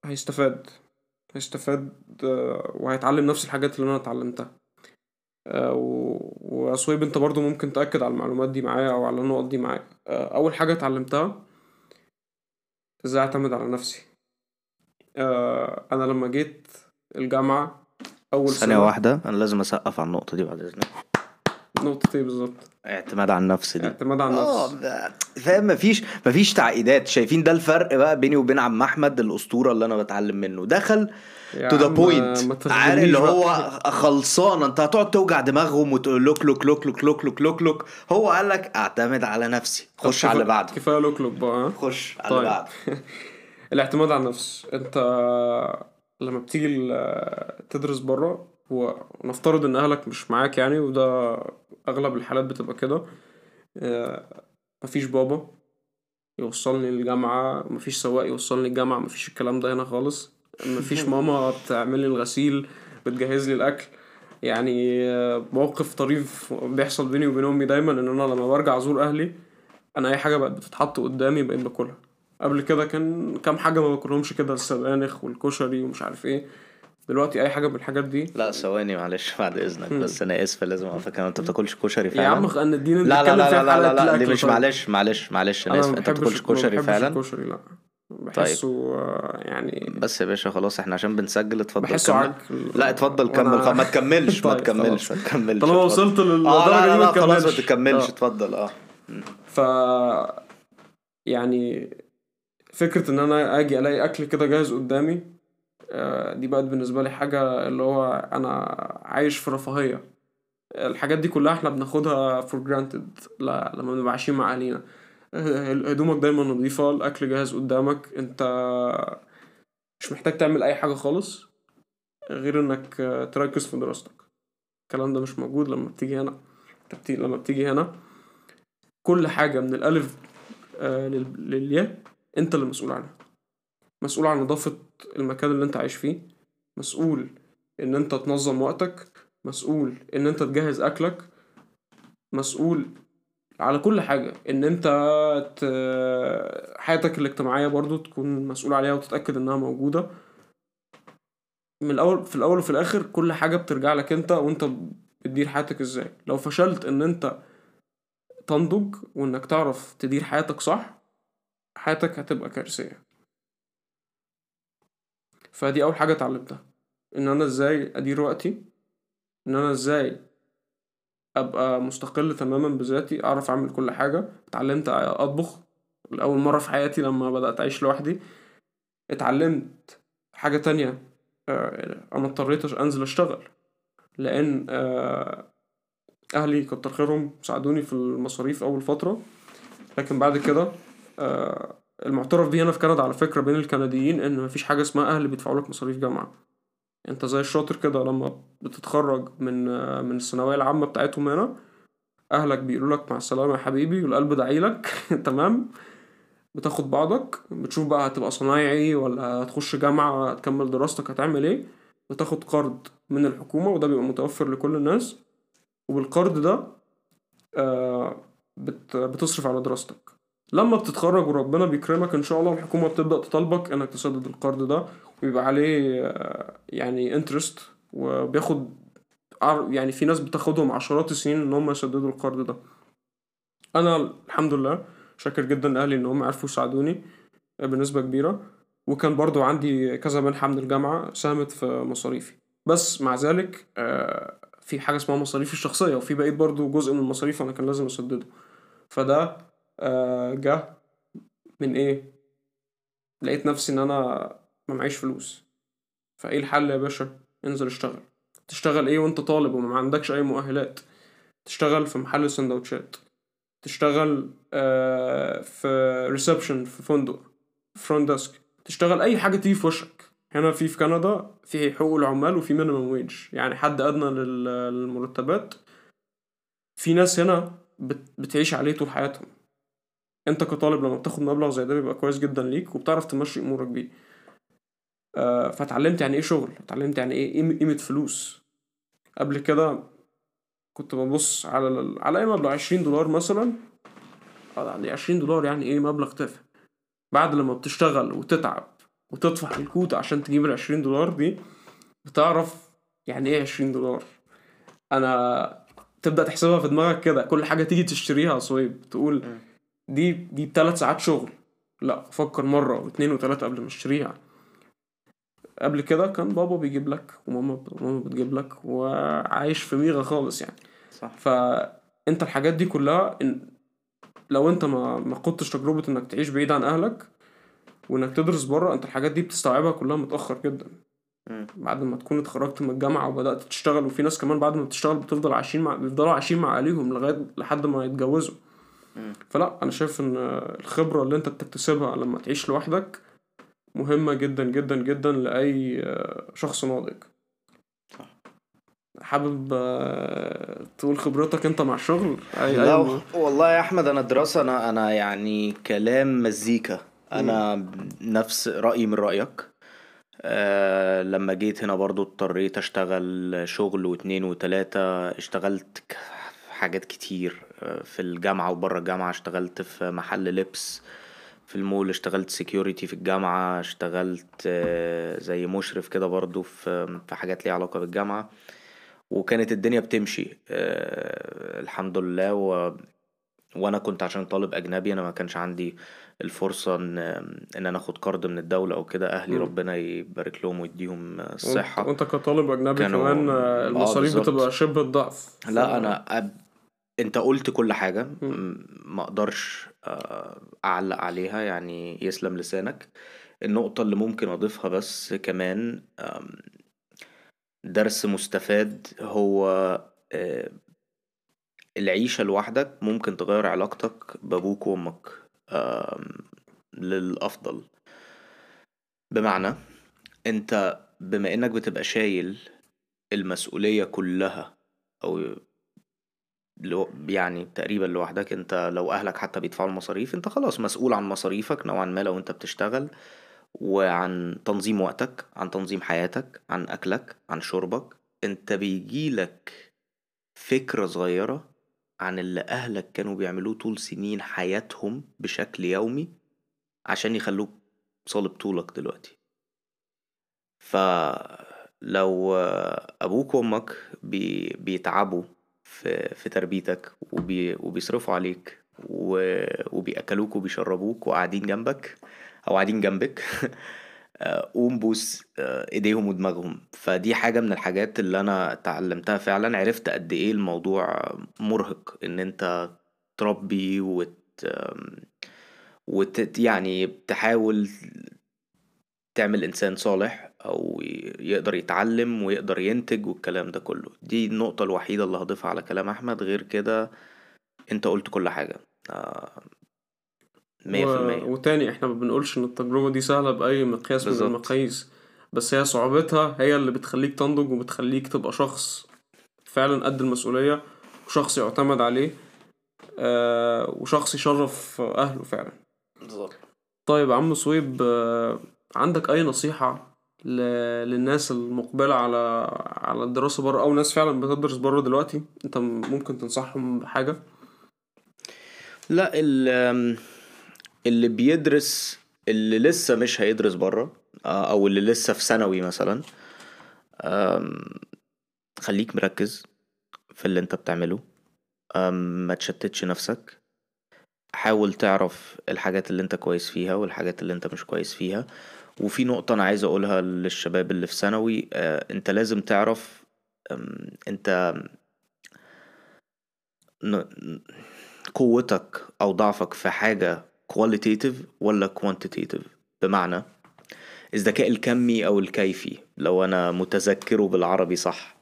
هيستفاد هيستفاد آه وهيتعلم نفس الحاجات اللي أنا اتعلمتها. آه، و- وأصويب انت برضو ممكن تأكد على المعلومات دي معايا أو على النقط دي معايا. آه، أول حاجة اتعلمتها إزاي أعتمد على نفسي. آه، أنا لما جيت الجامعة أول ثانية سنة واحدة أنا لازم أسقف على النقطة دي بعد إذنك. نقطة إيه بالظبط؟ اعتماد على النفس دي. اعتماد على آه النفس ده- فاهم مفيش مفيش تعقيدات. شايفين ده الفرق بقى بيني وبين عم أحمد الأسطورة اللي أنا بتعلم منه. دخل to the point عارف اللي هو. خلصان. انت هتقعد توجع دماغهم وتقول لوك لوك لوك لوك لوك لوك لوك لوك. هو قال لك اعتمد على نفسي. خش على اللي بعده. كفاية لوك لوك بقى؟ خش على طيب. اللي بعده. <laughs> الاعتماد على النفس. انت لما بتيجي تدرس بره ونفترض إن أهلك مش معاك يعني وده أغلب الحالات بتبقى كده آه، مفيش بابا يوصلني الجامعة مفيش سواق يوصلني الجامعة مفيش الكلام ده هنا خالص. مفيش ماما بتعمل لي الغسيل بتجهز لي الأكل. يعني آه، موقف طريف بيحصل بيني وبين أمي دايما إن أنا لما برجع أزور أهلي أنا أي حاجة بقت بتتحط قدامي بقيت باكلها. قبل كده كان كام حاجة ما باكلهمش كده السبانخ والكشري ومش عارف إيه. دلوقتي أي حاجة من الحاجات دي. لا ثواني معلش بعد إذنك بس أنا آسف لازم اقفك أنت بتاكلش كشري يا فعلا؟ عم خ- ان اديني لا لا لا لا لا حلقة لا, لا دي مش طيب. معلش معلش معلش أنا آسف. ما أنت بحبش بتاكلش ما كشري فعلا؟ الكشري لا. بحسه آه، يعني بس يا باشا خلاص إحنا عشان بنسجل اتفضل بحسه كمل. عك لا اتفضل كمل وأنا- ما تكملش ما <laughs> طيب، تكملش ما. تكملش طالما. وصلت للدرجه لا دي ما لا خلاص ما تكملش تكملش آه. اتفضل آه. ف يعني فكرة إن أنا آجي ألاقي أكل كده جاهز قدامي آه، دي بقت بالنسبة لي حاجة اللي هو أنا عايش في رفاهية. الحاجات دي كلها إحنا بناخدها granted لا لما بنبقى عايشين مع اهالينا آه، هدومك دايما نظيفة الأكل جاهز قدامك أنت مش محتاج تعمل أي حاجة خالص غير إنك آه، تركز في دراستك. الكلام ده مش موجود لما بتيجي هنا. لما بتيجي هنا كل حاجة من الألف آه، لل- للياء أنت اللي مسؤول عنها. مسؤول عن نظافة المكان اللي أنت عايش فيه مسؤول إن أنت تنظم وقتك مسؤول إن أنت تجهز أكلك مسؤول على كل حاجة إن أنت ت... حياتك الاجتماعية برضو تكون مسؤول عليها وتتأكد إنها موجودة. من الأول في الأول وفي الآخر كل حاجة بترجع لك أنت وأنت بتدير حياتك إزاي. لو فشلت إن أنت تنضج وإنك تعرف تدير حياتك صح حياتك هتبقى كارثية. فدي أول حاجة اتعلمتها. إن أنا إزاي أدير وقتي إن أنا إزاي أبقى مستقل تماما بذاتي أعرف أعمل كل حاجة. اتعلمت أطبخ لأول مرة في حياتي لما بدأت أعيش لوحدي. اتعلمت حاجة تانية آه، أنا اضطريت أنزل أشتغل لأن آه، أهلي كتر خيرهم ساعدوني في المصاريف أول فترة. لكن بعد كده آه، المعترف بيه هنا في كندا على فكرة بين الكنديين إن مفيش حاجة اسمها أهل بيدفعوا لك مصاريف جامعة. أنت زي الشاطر كده لما بتتخرج من من الثانوية العامة بتاعتهم هنا أهلك بيقولوا لك مع السلامة يا حبيبي والقلب داعيلك <laughs> تمام؟ بتاخد بعضك بتشوف بقى هتبقى صنايعي ولا هتخش جامعة هتكمل دراستك هتعمل إيه؟ بتاخد قرض من الحكومة وده بيبقى متوفر لكل الناس. وبالقرض ده آه بت بتصرف على دراستك. لما بتتخرج وربنا بيكرمك إن شاء الله الحكومة بتبدأ تطالبك إنك تسدد القرض ده ويبقى عليه آه يعني انترست وبياخد يعني في ناس بتاخدهم عشرات السنين إن هم يسددوا القرض ده. أنا الحمد لله شاكر جدا لأهلي إن هم عرفوا يساعدوني بنسبة كبيرة وكان برضو عندي كذا منحة من الجامعة ساهمت في مصاريفي. بس مع ذلك آه، في حاجة اسمها مصاريفي الشخصية وفي بقيت برضو جزء من المصاريف أنا كان لازم أسدده. فده آه، جه من إيه؟ لقيت نفسي إن أنا ما معيش فلوس. فإيه الحل يا باشا؟ انزل اشتغل. تشتغل إيه وأنت طالب وما عندكش أي مؤهلات؟ تشتغل في محل سندوتشات. تشتغل آه، في ريسبشن في فندق front desk تشتغل أي حاجة تيجي في وشك. هنا في في كندا في حقوق العمال وفي minimum wage يعني حد أدنى لل- للمرتبات. في ناس هنا بت- بتعيش عليه طول حياتهم. انت كطالب لما بتاخد مبلغ زي ده بيبقى كويس جدا ليك وبتعرف تمشي أمورك بيه. آه، فاتعلمت يعني إيه شغل؟ اتعلمت يعني إيه قيم- قيمة فلوس. قبل كده كنت ببص على ال- على أي مبلغ 20 دولار مثلا. آه، يعني 20 دولار يعني إيه مبلغ تافه. بعد لما بتشتغل وتتعب وتطفح الكوت عشان تجيب ال 20 دولار دي بتعرف يعني إيه 20 دولار. أنا تبدأ تحسبها في دماغك كده كل حاجة تيجي تشتريها صويب تقول دي دي بثلاث ساعات شغل. لا فكر مرة واثنين وثلاثة قبل ما اشتريها قبل كده كان بابا بيجيب لك وماما وماما بتجيب لك وعايش في ميغا خالص يعني. صح. فانت الحاجات دي كلها إن لو انت ما ما خدتش تجربة إنك تعيش بعيد عن أهلك وإنك تدرس بره أنت الحاجات دي بتستوعبها كلها متأخر جدا. مم. بعد ما تكون اتخرجت من الجامعة وبدأت تشتغل وفي ناس كمان بعد ما بتشتغل بتفضل عايشين مع بيفضلوا عايشين مع أهاليهم لغاية لحد ما يتجوزوا. فلا أنا شايف إن الخبرة اللي أنت بتكتسبها لما تعيش لوحدك مهمة جدا جدا جدا لأي شخص ناضج. حابب آه، تقول خبرتك أنت مع الشغل؟ اي لا اي والله يا أحمد أنا الدراسة أنا أنا يعني كلام مزيكا. أنا نفس رأيي من رأيك. آه لما جيت هنا برضو اضطريت أشتغل شغل واتنين وتلاتة اشتغلت حاجات كتير. في الجامعة وبره الجامعة اشتغلت في محل لبس في المول اشتغلت سيكيورتي في الجامعة اشتغلت آه، زي مشرف كده برضو في في حاجات ليها علاقة بالجامعة وكانت الدنيا بتمشي آه، الحمد لله و... وأنا كنت عشان طالب أجنبي أنا ما كانش عندي الفرصة إن إن أنا آخد قرض من الدولة أو كده أهلي مم. ربنا يبارك لهم ويديهم الصحة وأنت كطالب أجنبي كانوا- كمان آه، آه، المصاريف. بتبقى شبه الضعف لا أنا. انت قلت كل حاجة ما أقدرش آه، اعلق عليها يعني يسلم لسانك. النقطة اللي ممكن اضيفها بس كمان درس مستفاد هو آه، العيشة لوحدك ممكن تغير علاقتك بابوك وأمك للأفضل. بمعنى انت بما إنك بتبقى شايل المسؤولية كلها أو يعني تقريبا لوحدك أنت لو أهلك حتى بيدفعوا المصاريف أنت خلاص مسؤول عن مصاريفك نوعا ما لو أنت بتشتغل وعن تنظيم وقتك عن تنظيم حياتك عن أكلك عن شربك. أنت بيجيلك فكرة صغيرة عن اللي أهلك كانوا بيعملوه طول سنين حياتهم بشكل يومي عشان يخلوك صالب طولك دلوقتي. فلو أبوك وأمك بي بيتعبوا في في تربيتك وبي وبيصرفوا عليك و- وبيأكلوك وبيشربوك وقاعدين جنبك أو قاعدين جنبك <laughs> آه، قوم بوس آه، إيديهم ودماغهم. فدي حاجة من الحاجات اللي أنا اتعلمتها فعلا. عرفت قد إيه الموضوع مرهق إن أنت تربي وت وت يعني تحاول تعمل إنسان صالح أو يقدر يتعلم ويقدر ينتج والكلام ده كله دي النقطة الوحيدة اللي هضيفها على كلام أحمد غير كده أنت قلت كل حاجة آه، مية في. المية وتاني إحنا ما بنقولش إن التجربة دي سهلة بأي مقياس بالظبط. من المقاييس بس هي صعوبتها هي اللي بتخليك تنضج وبتخليك تبقى شخص فعلا قد المسؤولية وشخص يعتمد عليه آه وشخص يشرف أهله فعلا بالظبط طيب عم صويب آه عندك أي نصيحة. للناس المقبلة على على الدراسة بره أو ناس فعلا بتدرس بره دلوقتي. أنت ممكن تنصحهم بحاجة؟ لا ال- اللي بيدرس اللي لسه مش هيدرس بره أو اللي لسه في ثانوي مثلا خليك مركز في اللي أنت بتعمله. ما تشتتش نفسك. حاول تعرف الحاجات اللي أنت كويس فيها والحاجات اللي أنت مش كويس فيها. وفي نقطة أنا عايز أقولها للشباب اللي في ثانوي آه، أنت لازم تعرف ن- قوتك أو ضعفك في حاجة qualitative ولا quantitative. بمعنى الذكاء الكمي أو الكيفي لو أنا متذكره بالعربي صح.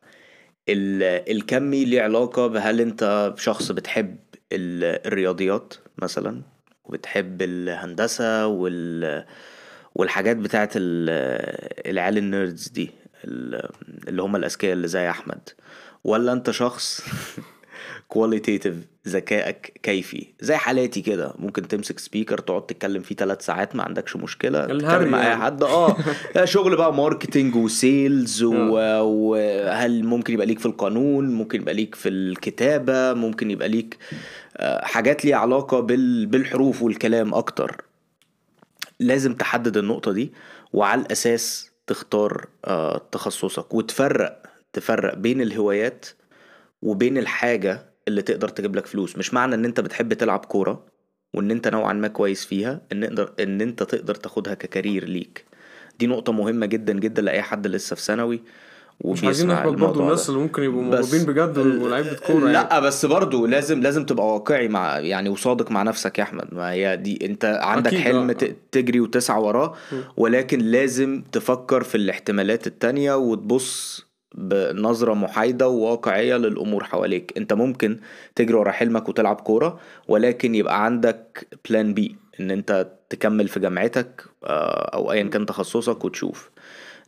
ال- الكمي ليه علاقة بهل أنت شخص بتحب ال- الرياضيات مثلا وبتحب الهندسة وال والحاجات بتاعت ال- العيال ال nerds دي ال- اللي هم الأذكياء اللي زي أحمد. ولا أنت شخص <laughs> qualitative ذكائك كيفي؟ زي حالاتي كده. ممكن تمسك speaker تقعد تتكلم فيه ثلاث ساعات ما عندكش مشكلة. الهري تتكلم مع أي يعني. حد. آه. <laughs> شغل بقى marketing و sales آه. وهل ممكن يبقى ليك في القانون؟ ممكن يبقى ليك في الكتابة؟ ممكن يبقى ليك آه، حاجات ليها علاقة بال- بالحروف والكلام أكتر. لازم تحدد النقطة دي وعلى الأساس تختار آه، تخصصك وتفرق تفرق بين الهوايات وبين الحاجة اللي تقدر تجيب لك فلوس. مش معنى إن أنت بتحب تلعب كورة وإن أنت نوعا ما كويس فيها إن نقدر إن أنت تقدر تاخدها ككارير ليك. دي نقطة مهمة جدا جدا لأي حد لسه في ثانوي. مش عايزين نحبط برضه الناس اللي ممكن يبقوا موهوبين بجد ولاعيبة كورة يعني. لا بس برضو لازم لازم تبقى واقعي مع يعني وصادق مع نفسك يا أحمد. ما هي دي أنت عندك حلم آه. ت- تجري وتسعى وراه ولكن لازم تفكر في الاحتمالات التانية وتبص بنظرة محايدة وواقعية للأمور حواليك. أنت ممكن تجري ورا حلمك وتلعب كورة ولكن يبقى عندك بلان بي إن أنت تكمل في جامعتك آه، أو ايا كان تخصصك وتشوف.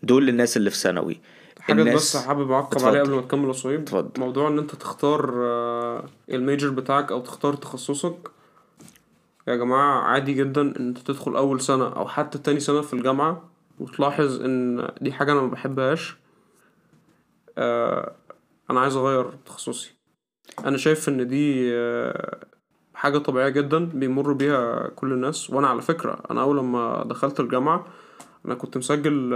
دول الناس اللي في ثانوي. حاجة بس حابب أعقب. عليها قبل ما تكمل يا صهيب اتفضل. موضوع إن أنت تختار آه، الميجر بتاعك أو تختار تخصصك. يا جماعة عادي جدا إن أنت تدخل أول سنة أو حتى تاني سنة في الجامعة وتلاحظ إن دي حاجة أنا ما بحبهاش. آه، أنا عايز أغير تخصصي. أنا شايف إن دي آه، حاجة طبيعية جدا بيمر بيها كل الناس. وأنا على فكرة أنا أول لما دخلت الجامعة أنا كنت مسجل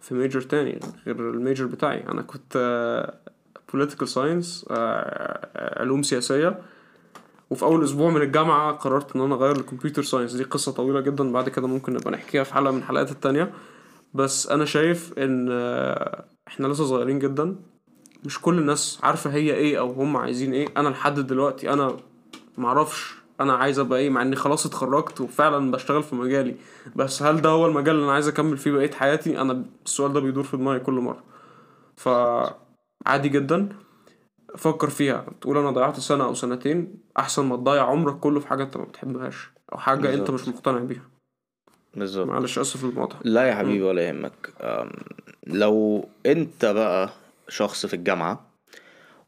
في major تاني غير ال major بتاعي. أنا كنت آه، political science آه، علوم سياسية. وفي أول أسبوع من الجامعة قررت إن أنا أغير ل computer science دي قصة طويلة جدا بعد كده ممكن نبقى نحكيها في حلقة من الحلقات التانية. بس أنا شايف إن آه، إحنا لسه صغيرين جدا. مش كل الناس عارفة هي إيه أو هم عايزين إيه. أنا لحد دلوقتي أنا معرفش أنا عايز ابقى إيه مع اني خلاص اتخرجت وفعلا بشتغل في مجالي. بس هل ده هو المجال اللي أنا عايز اكمل فيه بقية حياتي؟ أنا السؤال ده بيدور في دماغي كل مرة. فعادي جدا. فكر فيها. تقول أنا ضيعت سنة أو سنتين أحسن ما تضيع عمرك كله في حاجة أنت ما بتحبهاش أو حاجة أنت بالظبط. مش مقتنع بيها. بالظبط. معلش آسف المقاطعة لا يا حبيبي ولا يهمك. لو أنت بقى شخص في الجامعة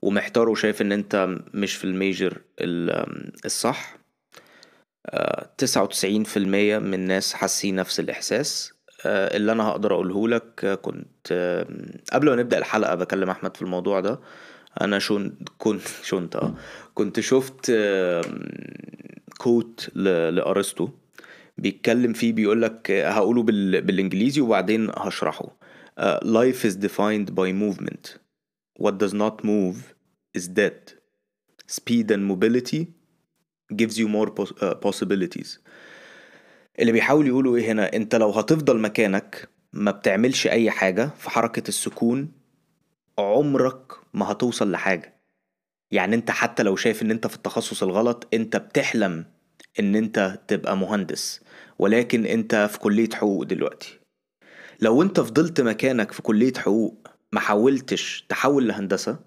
ومحتار وشايف إن أنت مش في ال major الصح تسعة وتسعين في المية من الناس حاسين نفس الإحساس. آه، اللي أنا هقدر أقوله لك آه، كنت قبل ما نبدأ الحلقة بكلم أحمد في الموضوع ده. أنا شون كنت <laughs> شنت آه كنت شفت quote لأرسطو. بيتكلم فيه بيقول لك هقوله بال... بالإنجليزي وبعدين هشرحه. life is defined by movement. What does not move is dead. Speed and mobility gives you more uh, possibilities. اللي بيحاول يقوله إيه هنا؟ أنت لو هتفضل مكانك ما بتعملش أي حاجة في حركة السكون عمرك ما هتوصل لحاجة. يعني أنت حتى لو شايف إن أنت في التخصص الغلط أنت بتحلم إن أنت تبقى مهندس. ولكن أنت في كلية حقوق دلوقتي. لو أنت فضلت مكانك في كلية حقوق ما حاولتش تحول لهندسة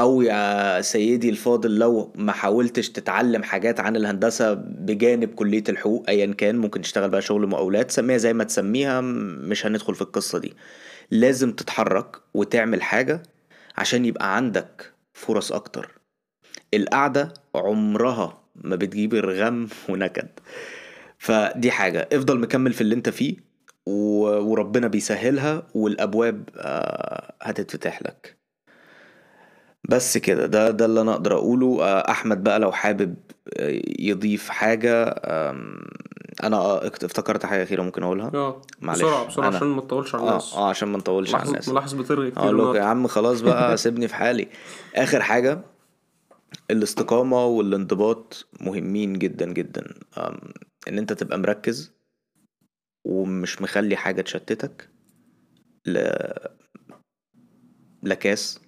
أو يا سيدي الفاضل لو ما حاولتش تتعلم حاجات عن الهندسة بجانب كلية الحقوق ايا كان ممكن تشتغل بقى شغل مقاولات سميها زي ما تسميها مش هندخل في القصة دي. لازم تتحرك وتعمل حاجة عشان يبقى عندك فرص أكتر. القعدة عمرها ما بتجيب الغم <laughs> ونكد. فدي حاجة. افضل مكمل في اللي انت فيه. وربنا بيسهلها والأبواب آه، هتتفتح لك. بس كده. ده ده اللي أنا أقدر أقوله. آه، أحمد بقى لو حابب آه، يضيف حاجة آم، أنا آه، افتكرت حاجة أخيرة ممكن أقولها. آه معلش، بسرعة أنا- عشان ما تطولش على الناس. آه عشان ما نطولش على الناس. ملاحظ بترغي كتير أقول لك يا. عم خلاص بقى <laughs> سيبني في حالي. آخر حاجة الاستقامة والانضباط مهمين جدا جدا. إن أنت تبقى مركز ومش مخلي حاجة تشتتك ل... لا كاس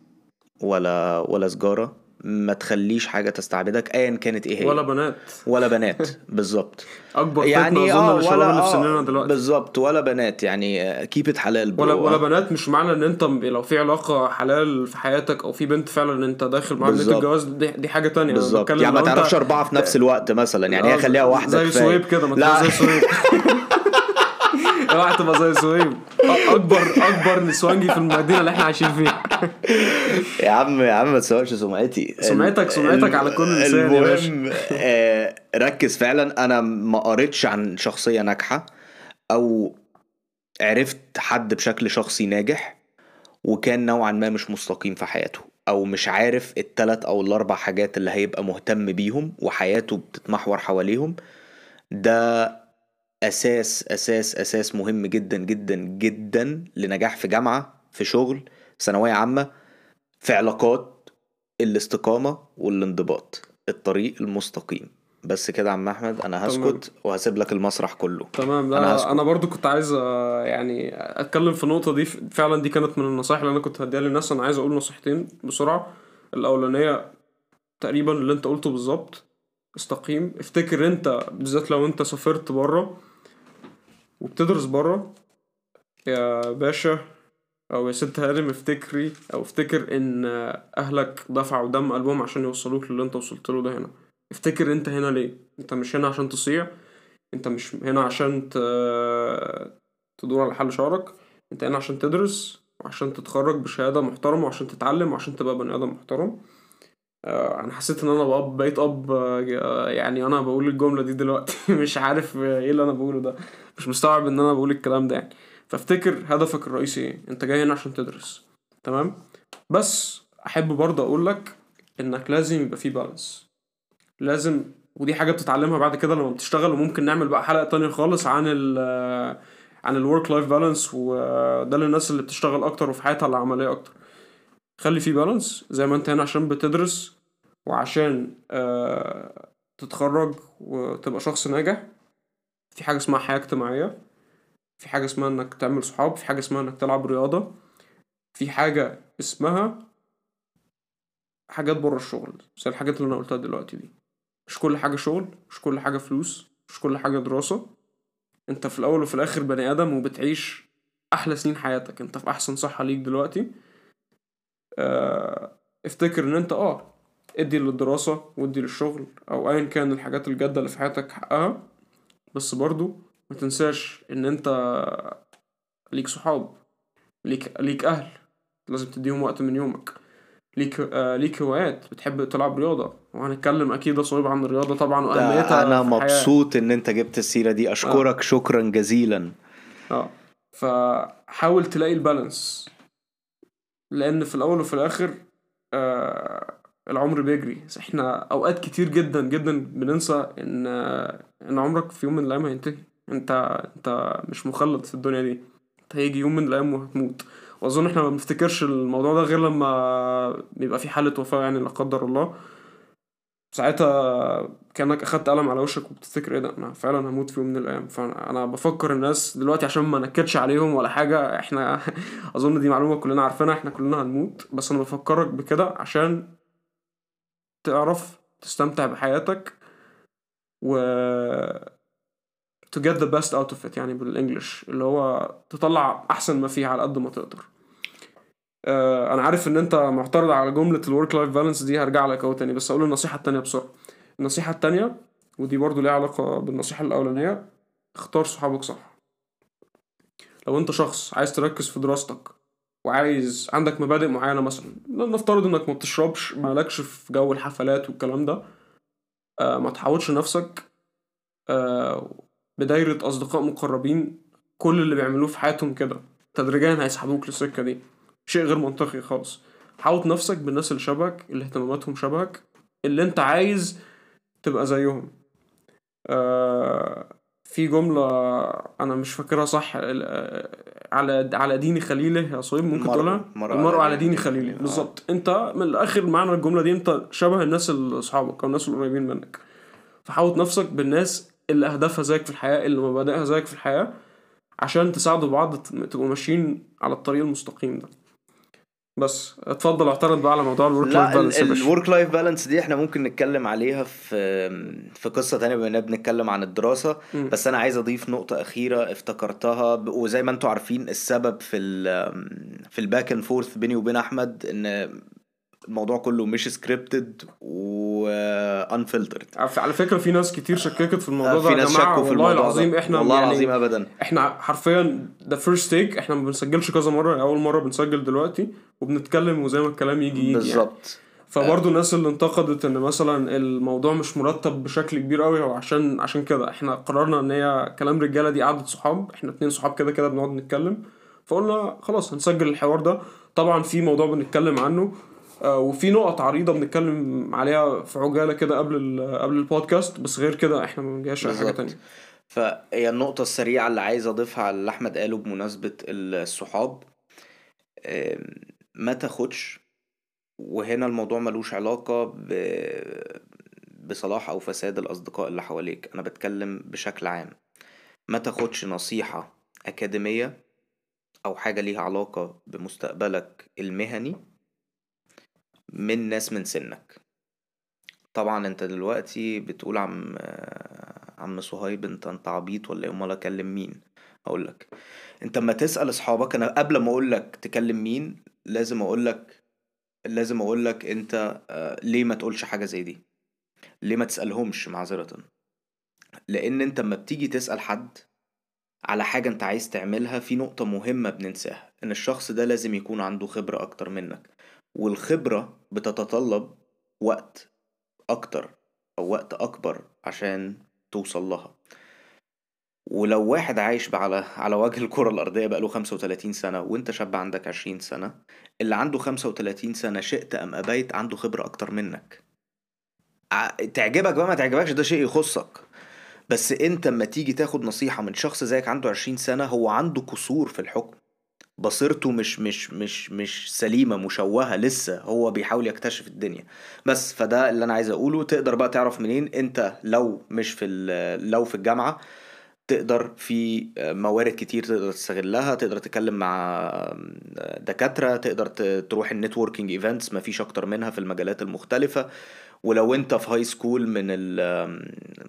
ولا ولا سجارة. ما تخليش حاجة تستعبدك ايا كانت إيه هي. ولا بنات. ولا بنات بالظبط. <laughs> أكبر يعني آه ولا في آه سننا دلوقتي. بالظبط. ولا بنات يعني keep حلال ولا bro. ولا بنات مش معنى إن أنت لو في علاقة حلال في حياتك أو في بنت فعلا أنت داخل معاها بالظبط. الجواز دي, دي حاجة تانية. بالظبط. يعني ما تعرفش أربعة في نفس الوقت مثلا. يعني هي آه، خليها واحدة زي. سويب كده ما لا. زي سويب. <laughs> اوعى تبقى زي أ- اكبر أكبر نسوانجي في المدينة اللي إحنا عايشين فيها. يا عم يا عم ما تسوقش سمعتي. سمعتك- سمعتك على كل لسان يا باشا. المهم آه، ركز فعلا. أنا ما قريتش عن شخصية ناجحة أو عرفت حد بشكل شخصي ناجح وكان نوعا ما مش مستقيم في حياته أو مش عارف التلات أو الأربع حاجات اللي هيبقى مهتم بيهم وحياته بتتمحور حواليهم. ده أساس أساس أساس مهم جدا جدا جدا لنجاح في جامعة في شغل ثانوية عامة في علاقات الاستقامة والانضباط الطريق المستقيم. بس كده يا عم أحمد أنا هسكت وهسيب لك المسرح كله. تمام. أنا لا هسكت. أنا برضو كنت عايز آه، يعني أتكلم في النقطة دي. فعلا دي كانت من النصائح اللي أنا كنت هديها للناس. أنا عايز أقول نصيحتين بسرعة. الأولانية تقريبا اللي أنت قلته بالظبط. استقيم افتكر انت بالذات لو انت سافرت بره وبتدرس بره يا باشا أو يا ست هانم افتكري أو افتكر إن أهلك دفعوا دم قلبهم عشان يوصلوك للي انت وصلت له ده هنا. افتكر انت هنا ليه؟ انت مش هنا عشان تصيع انت مش هنا عشان تدور على حل شعرك انت هنا عشان تدرس وعشان تتخرج بشهادة محترمة وعشان تتعلم وعشان تبقى بني آدم محترم. أنا حسيت إن أنا بقى بقيت أب آه، يعني أنا بقول الجملة دي دلوقتي <laughs> مش عارف إيه اللي أنا بقوله ده. مش مستوعب إن أنا بقول الكلام ده يعني. فافتكر هدفك الرئيسي إيه؟ أنت جاي هنا عشان تدرس. تمام؟ بس أحب برضه أقول لك إنك لازم يبقى في balance لازم ودي حاجة بتتعلمها بعد كده لما بتشتغل وممكن نعمل بقى حلقة تانية خالص عن ال عن ال work life balance وده للناس اللي بتشتغل أكتر وفي حياتها العملية أكتر. خلي في balance. زي ما انت هنا عشان بتدرس وعشان آه، تتخرج وتبقى شخص ناجح في حاجة اسمها حياة اجتماعية في حاجة اسمها انك تعمل صحاب في حاجة اسمها انك تلعب رياضة في حاجة اسمها حاجات بره الشغل زي الحاجات اللي أنا قلتها دلوقتي دي. مش كل حاجة شغل مش كل حاجة فلوس مش كل حاجة دراسة. انت في الأول وفي الآخر بني آدم وبتعيش أحلى سنين حياتك. انت في أحسن صحة ليك دلوقتي. افتكر ان انت آه ادي للدراسة وادي للشغل أو ايا كان الحاجات الجادة اللي في حياتك حقها بس برضو ما تنساش ان انت ليك صحاب ليك ليك أهل لازم تديهم وقت من يومك. ليك آه ليك هوايات بتحب تلعب رياضة. وهنتكلم أكيد صعيب عن الرياضة طبعا وأهميتها أنا. مبسوط إن أنت جبت السيرة دي. أشكرك. شكرا جزيلا. آه. فحاول تلاقي البالانس. لأن في الأول وفي الآخر آه العمر بيجري. إحنا أوقات كتير جدا جدا بننسى إن إن عمرك في يوم من الأيام هينتهي. أنت أنت مش مخلد في الدنيا دي. أنت هيجي يوم من الأيام وهتموت. وأظن إحنا ما بنفتكرش الموضوع ده غير لما بيبقى في حالة وفاة يعني لا قدر الله. ساعتها كأنك أخدت قلم على وشك وبتفتكر إيه ده؟ أنا فعلا هموت في يوم من الأيام. فأنا بفكر الناس دلوقتي عشان ما نكدش عليهم ولا حاجة. إحنا <laughs> أظن دي معلومة كلنا عارفينها. إحنا كلنا هنموت. بس أنا بفكرك بكده عشان تعرف تستمتع بحياتك و to get the best out of it يعني بال English اللي هو تطلع أحسن ما فيها على قد ما تقدر. أنا عارف إن أنت معترض على جملة ال work life balance دي هرجع لك أهو تاني. بس أقول النصيحة التانية بسرعة. النصيحة التانية ودي برضو ليها علاقة بالنصيحة الأولانية اختار صحابك صح. لو أنت شخص عايز تركز في دراستك وعايز عندك مبادئ معينة مثلا نفترض إنك ما بتشربش مالكش في جو الحفلات والكلام ده آه ما تحاولش نفسك آه بدايرة أصدقاء مقربين كل اللي بيعملوه في حياتهم كده تدريجيا هيسحبوك للسكة دي. شيء غير منطقي خالص. حاوط نفسك بالناس اللي شبهك اللي اهتماماتهم شبهك اللي انت عايز تبقى زيهم. آه في جملة أنا مش فاكرها صح على على دين خليله يا صهيب ممكن تقولها؟ المرء على دين خليله آه. بالظبط. أنت من الآخر معنى الجملة دي أنت شبه الناس اللي أصحابك أو الناس القريبين منك. فحاوط نفسك بالناس اللي أهدافها زيك في الحياة اللي مبادئها زيك في الحياة عشان تساعدوا بعض تبقوا ماشيين على الطريق المستقيم ده. بس اتفضل اعترض بقى على موضوع الورك life balance الورك لايف بالانس دي إحنا ممكن نتكلم عليها في في قصة تانية بما بنتكلم عن الدراسة م. بس أنا عايز أضيف نقطة أخيرة افتكرتها وزي ما أنتم عارفين السبب في ال في ال back and forth بيني وبين أحمد إن الموضوع كله مش scripted و unfiltered على فكرة في ناس كتير شككت في الموضوع ده في ناس شكوا في والله العظيم ده. إحنا والله يعني العظيم ابدا. إحنا حرفيا the first take إحنا ما بنسجلش كذا مرة أول مرة بنسجل دلوقتي وبنتكلم وزي ما الكلام يجي يجي بالظبط. يعني. فبرضه الناس اللي انتقدت إن مثلا الموضوع مش مرتب بشكل كبير قوي هو عشان عشان كده. إحنا قررنا إن هي كلام رجالة دي قعدة صحاب إحنا اتنين صحاب كده كده بنقعد نتكلم. فقلنا خلاص هنسجل الحوار ده. طبعا في موضوع بنتكلم عنه. وفي نقط عريضة بنتكلم عليها في عجالة كده قبل قبل البودكاست بس غير كده إحنا ما بنجيش حاجة تانية. فهي النقطة السريعة اللي عايز أضيفها على اللي أحمد قاله بمناسبة الصحاب. ما تاخدش وهنا الموضوع ملوش علاقة ب... بصلاح أو فساد الأصدقاء اللي حواليك. أنا بتكلم بشكل عام. ما تاخدش نصيحة أكاديمية أو حاجة ليها علاقة بمستقبلك المهني من ناس من سنك. طبعا أنت دلوقتي بتقول عم عم صهيب أنت أنت عبيط ولا أمال أكلم مين؟ أقول لك. أنت اما تسأل أصحابك أنا قبل ما أقول لك تكلم مين لازم أقول لك لازم أقول لك أنت ليه ما تقولش حاجة زي دي؟ ليه ما تسألهمش معذرة؟ لأن أنت اما بتيجي تسأل حد على حاجة أنت عايز تعملها في نقطة مهمة بننساها إن الشخص ده لازم يكون عنده خبرة أكتر منك. والخبرة بتتطلب وقت أكتر أو وقت أكبر عشان توصل لها. ولو واحد عايش على على وجه الكرة الأرضية بقاله 35 سنة وأنت شاب عندك 20 سنة اللي عنده 35 سنة شئت أم أبيت عنده خبرة أكتر منك. تعجبك بقى ما تعجبكش ده شيء يخصك. بس أنت اما تيجي تاخد نصيحة من شخص زيك عنده 20 سنة هو عنده قصور في الحكم. بصيرته مش مش مش مش سليمة مشوهة لسه هو بيحاول يكتشف الدنيا. بس فده اللي أنا عايز أقوله. تقدر بقى تعرف منين؟ أنت لو مش في لو في الجامعة تقدر في موارد كتير تقدر تستغلها تقدر تتكلم مع دكاترة تقدر تروح ال networking events مفيش أكتر منها في المجالات المختلفة. ولو أنت في high school من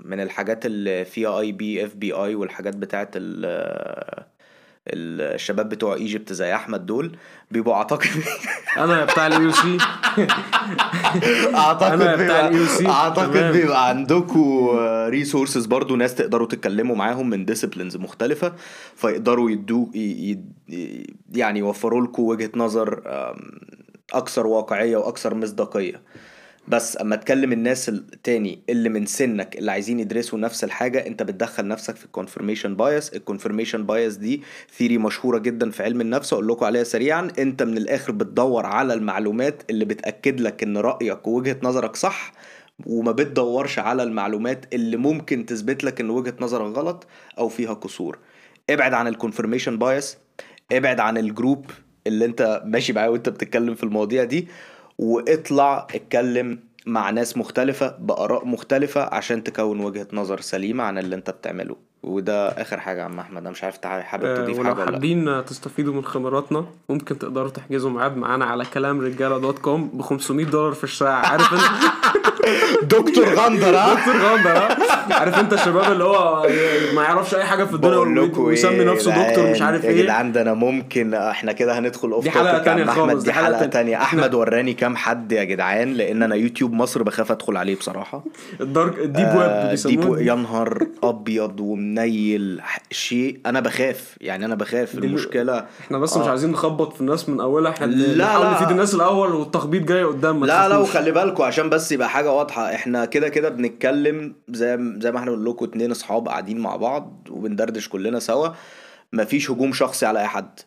من الحاجات اللي فيها IB أف بي اي والحاجات بتاعت ال الشباب بتوع إيجيبت زي أحمد دول بيبقوا أعتقد <laughs> أنا بتاع ال UC أعتقد أنا بتاع بيبقى ال UC. أعتقد. بيبقى عندكم resources برضو ناس تقدروا تتكلموا معاهم من disciplines مختلفة فيقدروا يدو ي- ي- يعني يوفروا لكم وجهة نظر أكثر واقعية وأكثر مصداقية بس أما تكلم الناس التاني اللي من سنك اللي عايزين يدرسوا نفس الحاجة أنت بتدخل نفسك في ال confirmation bias ال confirmation bias دي theory مشهورة جدا في علم النفس أقول لكم عليها سريعا. أنت من الآخر بتدور على المعلومات اللي بتأكد لك إن رأيك ووجهة نظرك صح وما بتدورش على المعلومات اللي ممكن تثبت لك إن وجهة نظرك غلط أو فيها قصور. ابعد عن ال confirmation bias ابعد عن ال group اللي أنت ماشي معاه وأنت بتتكلم في المواضيع دي. واطلع اتكلم مع ناس مختلفة بآراء مختلفة عشان تكون وجهة نظر سليمة عن اللي انت بتعمله. وده آخر حاجة يا عم أحمد أنا مش عارف حابب آه، تضيف حاجة ولا لأ. حابين تستفيدوا من خبراتنا ممكن تقدروا تحجزوا ميعاد معانا على كلام رجاله dot com ب 500 دولار في الساعة. عارف انت؟ <laughs> دكتور غندر ها؟ دكتور غندر ها؟ عارف انت الشباب اللي هو ما يعرفش أي حاجة في الدنيا ويسمي نفسه دكتور مش عارف يا إيه. جدعان ده أنا ممكن إحنا كده هندخل اوف دي حلقة تانية خالص، دي حلقة تانية. أحمد وراني كام حد يا جدعان لأن أنا يوتيوب مصر بخاف أدخل عليه بصراحة. ال dark ال deep آه، web deep بيسموه يا نهار أبيض ومنيل ح- شيء أنا بخاف يعني أنا بخاف المشكلة إحنا بس مش آه. عايزين نخبط في الناس من أولها إحنا لا، لا. نفيد الناس الأول والتخبيط جاي قدام ما لا لا. وخلي بالكوا عشان بس يبقى حاجة واضحة إحنا كده كده بنتكلم زي زي ما إحنا بنقول لكم اتنين أصحاب قاعدين مع بعض وبندردش كلنا سوا مفيش هجوم شخصي على أي حد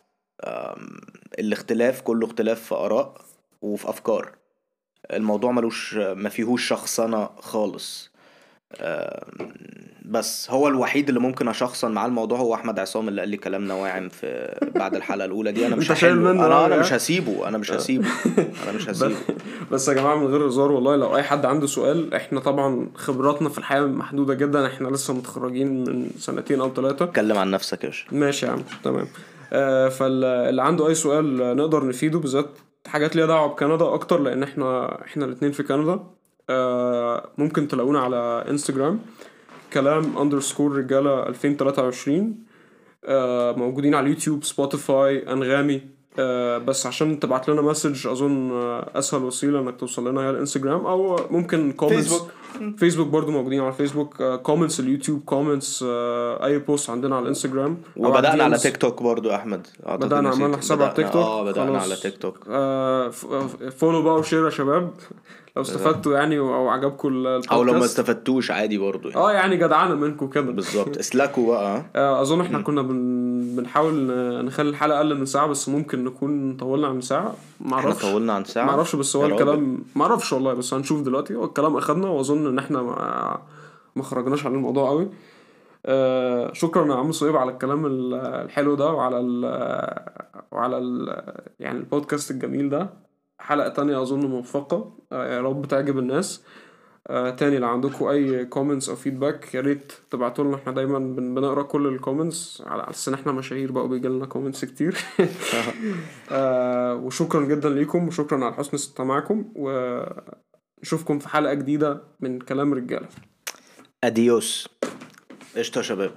الاختلاف كله اختلاف في آراء وفي أفكار الموضوع ملوش ما فيهوش شخصنه خالص بس هو الوحيد اللي ممكن أشخصن معاه الموضوع هو أحمد عصام اللي قال لي كلام نواعم في <laughs> بعد الحلقة الأولى دي. أنا مش هحله. منه أنا أنا ها؟ مش هسيبه. أنا مش هسيبه. <laughs> أنا مش هسيبه. بس يا جماعة من غير هزار والله لو أي حد عنده سؤال إحنا طبعا خبراتنا في الحياة محدودة جدا. إحنا لسه متخرجين من سنتين أو ثلاثة اتكلم عن نفسك يا باشا. ماشي يا عم تمام. آه فاللي عنده أي سؤال نقدر نفيده بالذات حاجات ليها دعوة بكندا أكتر لأن إحنا إحنا الاثنين في كندا. ممكن تلاقونا على انستجرام كلام underscore رجالة 2023 آه موجودين على اليوتيوب سبوتيفاي أنغامي. آه بس عشان تبعت لنا message أظن آه أسهل وسيلة إنك توصل لنا هي الإنستجرام. أو ممكن comments فيسبوك. فيسبوك برضو موجودين على الفيسبوك comments اليوتيوب comments أي post عندنا على الانستجرام أو وبدأنا على. تيك توك برضو أحمد. نسيت. عملنا حساب على تيك توك آه خلاص. على تيك توك آه follow بقى و share يا شباب. لو استفدتوا يعني أو عجبكم ال- البودكاست. أو لو ما استفدتوش عادي برضو يعني. آه يعني جدعانة منكم كده. بالظبط. <laughs> اسلكوا بقى؟ آه، أظن إحنا كنا بن... بنحاول نخلي الحلقة أقل من ساعة بس ممكن نكون طولنا عن ساعة. ما إحنا طولنا عن ساعة؟ ما أعرفش بس هو. الكلام ما أعرفش والله بس هنشوف دلوقتي. هو الكلام أخدنا وأظن إن إحنا ما ما خرجناش عن الموضوع قوي. آه شكرا يا عم صهيب على الكلام ال- الحلو ده وعلى ال وعلى ال يعني البودكاست الجميل ده. حلقة تانية أظن موفقة. آه يا رب تعجب الناس. آه تاني لو عندكم أي comments أو feedback يا ريت تبعتوا لنا إحنا دايما بن- بنقرأ كل ال comments على أساس إن إحنا مشاهير بقى وبيجي لنا comments كتير. <laughs> آه وشكرا جدا ليكم وشكرا على حسن استماعكم. ونشوفكم في حلقة جديدة من كلام رجالة. adios قشطة يا شباب.